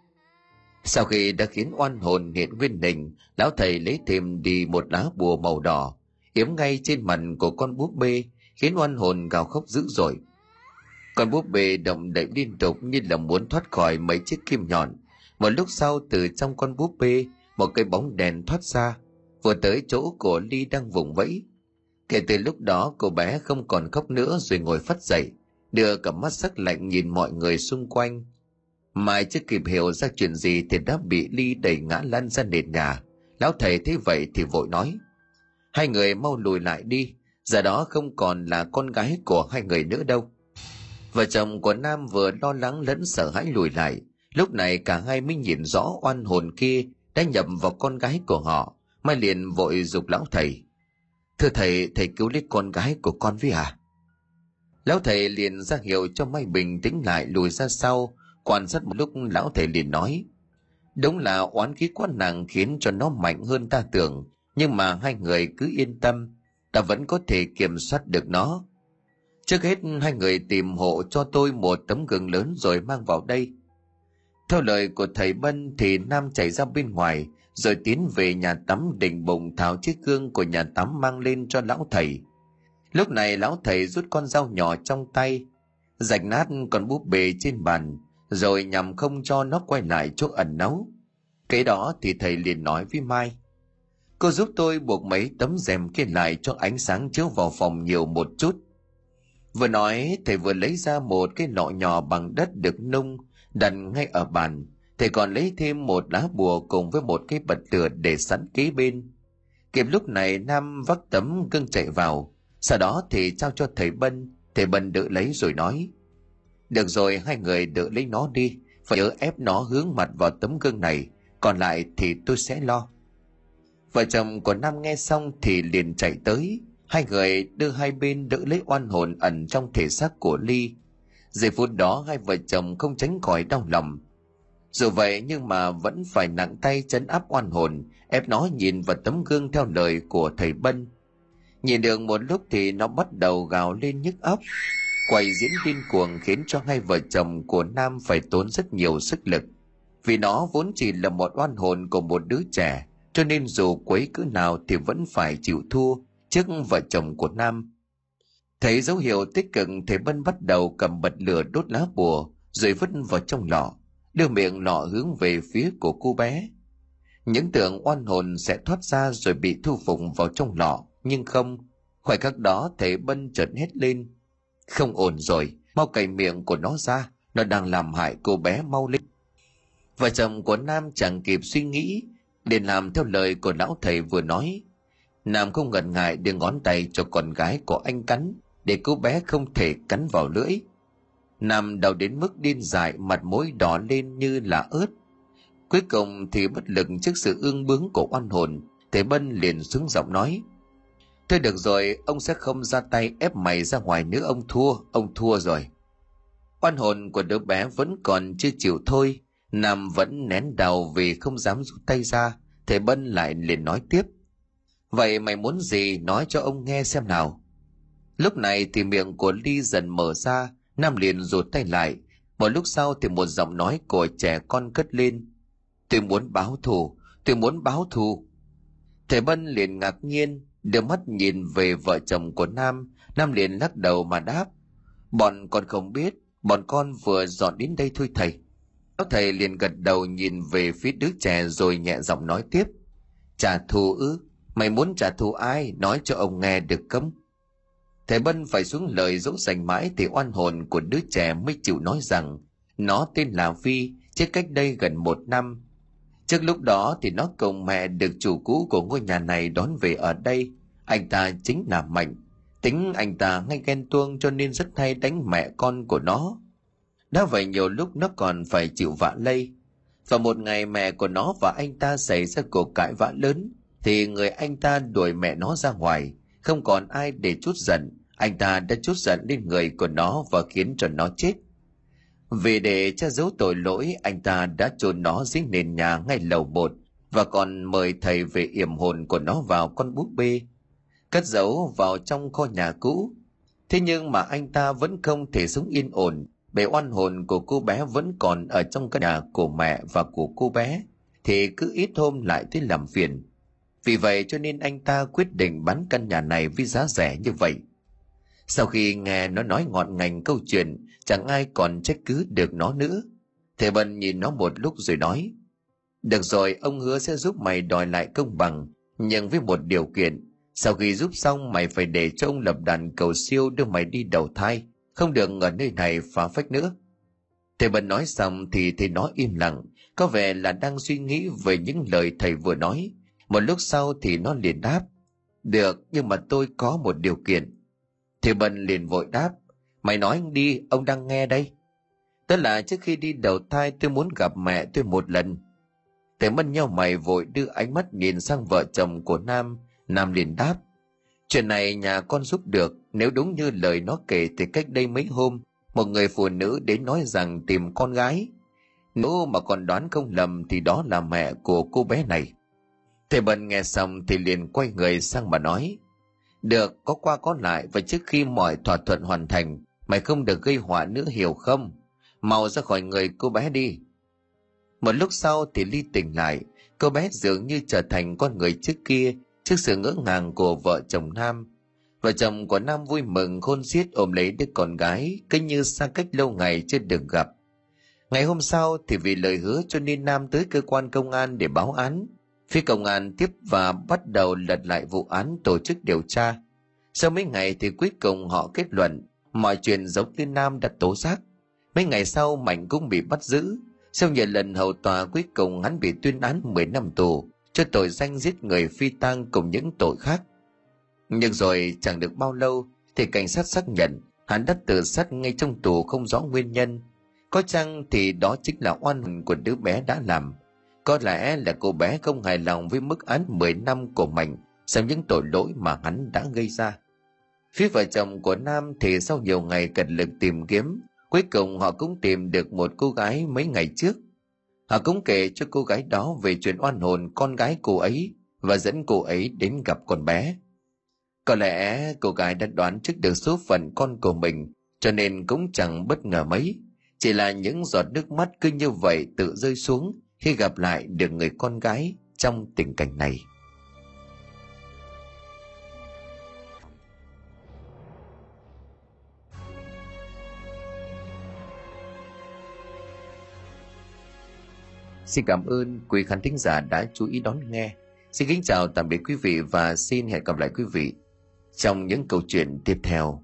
Sau khi đã khiến oan hồn hiện nguyên hình, lão thầy lấy thêm đi một lá bùa màu đỏ, yếm ngay trên mặt của con búp bê, khiến oan hồn gào khóc dữ dội. Con búp bê động đậy liên tục như là muốn thoát khỏi mấy chiếc kim nhọn. Một lúc sau từ trong con búp bê, một cái bóng đèn thoát ra, vừa tới chỗ của Ly đang vùng vẫy. Kể từ lúc đó cô bé không còn khóc nữa rồi ngồi phát dậy, đưa cả mắt sắc lạnh nhìn mọi người xung quanh. Mai chưa kịp hiểu ra chuyện gì thì đã bị Ly đẩy ngã lăn ra nền nhà. Lão thầy thấy vậy thì vội nói. Hai người mau lùi lại đi, giờ đó không còn là con gái của hai người nữa đâu. Vợ chồng của Nam vừa lo lắng lẫn sợ hãi lùi lại. Lúc này cả hai mới nhìn rõ oan hồn kia đã nhập vào con gái của họ. Mai liền vội dục lão thầy. Thưa thầy, thầy cứu lấy con gái của con với à? Lão thầy liền ra hiệu cho Mai bình tĩnh lại lùi ra sau. Quan sát một lúc lão thầy liền nói. Đúng là oán khí quá nặng khiến cho nó mạnh hơn ta tưởng. Nhưng mà hai người cứ yên tâm. Ta vẫn có thể kiểm soát được nó Trước hết hai người tìm hộ cho tôi một tấm gương lớn rồi mang vào đây. Theo lời của thầy Bân thì Nam chạy ra bên ngoài rồi tiến về nhà tắm định bụng tháo chiếc gương của nhà tắm mang lên cho lão thầy. Lúc này lão thầy rút con dao nhỏ trong tay, rạch nát con búp bê trên bàn, rồi nhằm không cho nó quay lại chỗ ẩn nấu. Kế đó thì thầy liền nói với Mai. Cô giúp tôi buộc mấy tấm rèm kia lại cho ánh sáng chiếu vào phòng nhiều một chút. Vừa nói, thầy vừa lấy ra một cái nọ nhỏ bằng đất được nung, đặt ngay ở bàn. Thầy còn lấy thêm một lá bùa cùng với một cái bật lửa để sẵn kế bên. Kịp lúc này Nam vắt tấm gương chạy vào. Sau đó thì trao cho thầy Bân, thầy Bân đỡ lấy rồi nói. Được rồi, hai người đỡ lấy nó đi, phải nhớ ép nó hướng mặt vào tấm gương này, còn lại thì tôi sẽ lo. Vợ chồng của Nam nghe xong thì liền chạy tới, Hai người đưa hai bên đỡ lấy oan hồn ẩn trong thể xác của Ly. Giây phút đó hai vợ chồng không tránh khỏi đau lòng. Dù vậy nhưng mà vẫn phải nặng tay chấn áp oan hồn, ép nó nhìn vào tấm gương theo lời của thầy Bân. Nhìn được một lúc thì nó bắt đầu gào lên nhức óc. Quay diễn điên cuồng khiến cho hai vợ chồng của Nam phải tốn rất nhiều sức lực. Vì nó vốn chỉ là một oan hồn của một đứa trẻ, cho nên dù quấy cứ nào thì vẫn phải chịu thua trước vợ chồng của Nam. Thấy dấu hiệu tích cực thầy Bân bắt đầu cầm bật lửa đốt lá bùa rồi vứt vào trong lọ, đưa miệng lọ hướng về phía của cô bé. Những tưởng oan hồn sẽ thoát ra rồi bị thu phục vào trong lọ, nhưng không. Khoảnh khắc đó thầy Bân chợt hét lên. Không ổn rồi, mau cày miệng của nó ra, nó đang làm hại cô bé mau lên. Vợ chồng của Nam chẳng kịp suy nghĩ, liền làm theo lời của lão thầy vừa nói, Nam không ngần ngại đưa ngón tay cho con gái của anh cắn, để cô bé không thể cắn vào lưỡi. Nam đau đến mức điên dại, mặt mũi đỏ lên như là ớt. Cuối cùng thì bất lực trước sự ương bướng của oan hồn, Thế Bân liền xuống giọng nói. Thôi được rồi, ông sẽ không ra tay ép mày ra ngoài nữa ông thua, ông thua rồi. Oan hồn của đứa bé vẫn còn chưa chịu thôi, Nam vẫn nén đau vì không dám rút tay ra, Thế Bân lại liền nói tiếp. Vậy mày muốn gì nói cho ông nghe xem nào. Lúc này thì miệng của Ly dần mở ra, Nam liền rụt tay lại. Một lúc sau thì một giọng nói của trẻ con cất lên. Tôi muốn báo thù, tôi muốn báo thù. thầy bân liền ngạc nhiên đưa mắt nhìn về vợ chồng của nam nam liền lắc đầu mà đáp bọn con không biết bọn con vừa dọn đến đây thôi thầy Các thầy liền gật đầu nhìn về phía đứa trẻ rồi nhẹ giọng nói tiếp trả thù ư mày muốn trả thù ai? Nói cho ông nghe được không thầy bân phải xuống lời dỗ dành mãi thì oan hồn của đứa trẻ mới chịu nói rằng, nó tên là phi chết cách đây gần một năm. Trước lúc đó thì nó cùng mẹ được chủ cũ của ngôi nhà này đón về ở đây. Anh ta chính là mạnh. Tính anh ta ngay ghen tuông cho nên rất hay đánh mẹ con của nó. Đã vậy nhiều lúc nó còn phải chịu vạ lây. Và một ngày mẹ của nó và anh ta xảy ra cuộc cãi vã lớn thì người anh ta đuổi mẹ nó ra ngoài. Không còn ai để chút giận. Anh ta đã chút giận lên người của nó và khiến cho nó chết. Vì để che giấu tội lỗi, anh ta đã chôn nó dưới nền nhà ngay lầu bột và còn mời thầy về yểm hồn của nó vào con búp bê, cất giấu vào trong kho nhà cũ. Thế nhưng mà anh ta vẫn không thể sống yên ổn. Bởi oan hồn của cô bé vẫn còn ở trong căn nhà của mẹ và của cô bé. Thì cứ ít hôm lại tới làm phiền vì vậy cho nên anh ta quyết định bán căn nhà này với giá rẻ như vậy. Sau khi nghe nó nói ngọn ngành câu chuyện, chẳng ai còn trách cứ được nó nữa. Thầy bần nhìn nó một lúc rồi nói, được rồi, ông hứa sẽ giúp mày đòi lại công bằng, nhưng với một điều kiện. Sau khi giúp xong, mày phải để cho ông lập đàn cầu siêu đưa mày đi đầu thai, không được ở nơi này phá phách nữa. Thầy bần nói xong thì thầy nó im lặng, có vẻ là đang suy nghĩ về những lời thầy vừa nói một lúc sau thì nó liền đáp, được, nhưng mà tôi có một điều kiện. Thì bần liền vội đáp, mày nói anh đi, ông đang nghe đây. Tức là trước khi đi đầu thai tôi muốn gặp mẹ tôi một lần. Thầy mân nhau mày vội đưa ánh mắt nhìn sang vợ chồng của nam. Nam liền đáp, chuyện này nhà con giúp được. Nếu đúng như lời nó kể thì cách đây mấy hôm, một người phụ nữ đến nói rằng tìm con gái. Nếu mà còn đoán không lầm thì đó là mẹ của cô bé này thầy bần nghe xong thì liền quay người sang mà nói, được, có qua có lại và trước khi mọi thỏa thuận hoàn thành, mày không được gây họa nữa hiểu không? Mau ra khỏi người cô bé đi. Một lúc sau thì ly tỉnh lại, cô bé dường như trở thành con người trước kia, trước sự ngỡ ngàng của vợ chồng nam. Vợ chồng của nam vui mừng khôn xiết ôm lấy đứa con gái, cứ như xa cách lâu ngày chưa được gặp. Ngày hôm sau thì vì lời hứa cho nên nam tới cơ quan công an để báo án phía công an tiếp và bắt đầu lật lại vụ án tổ chức điều tra sau mấy ngày thì cuối cùng họ kết luận mọi chuyện giống như nam đã tố giác mấy ngày sau, mạnh cũng bị bắt giữ sau nhiều lần hầu tòa, cuối cùng hắn bị tuyên án 10 năm tù cho tội danh giết người phi tang cùng những tội khác. Nhưng rồi, chẳng được bao lâu thì cảnh sát xác nhận hắn đã tự sát ngay trong tù không rõ nguyên nhân. Có chăng thì đó chính là oan hồn của đứa bé đã làm. Có lẽ là cô bé không hài lòng với mức án 10 năm của mình sau những tội lỗi mà hắn đã gây ra. Phía vợ chồng của Nam thì sau nhiều ngày cật lực tìm kiếm, cuối cùng họ cũng tìm được một cô gái mấy ngày trước Họ cũng kể cho cô gái đó về chuyện oan hồn con gái cô ấy và dẫn cô ấy đến gặp con bé. Có lẽ cô gái đã đoán trước được số phận con của mình cho nên cũng chẳng bất ngờ mấy. Chỉ là những giọt nước mắt cứ như vậy tự rơi xuống khi gặp lại được người con gái trong tình cảnh này. Xin cảm ơn quý khán thính giả đã chú ý đón nghe. Xin kính chào tạm biệt quý vị và xin hẹn gặp lại quý vị trong những câu chuyện tiếp theo.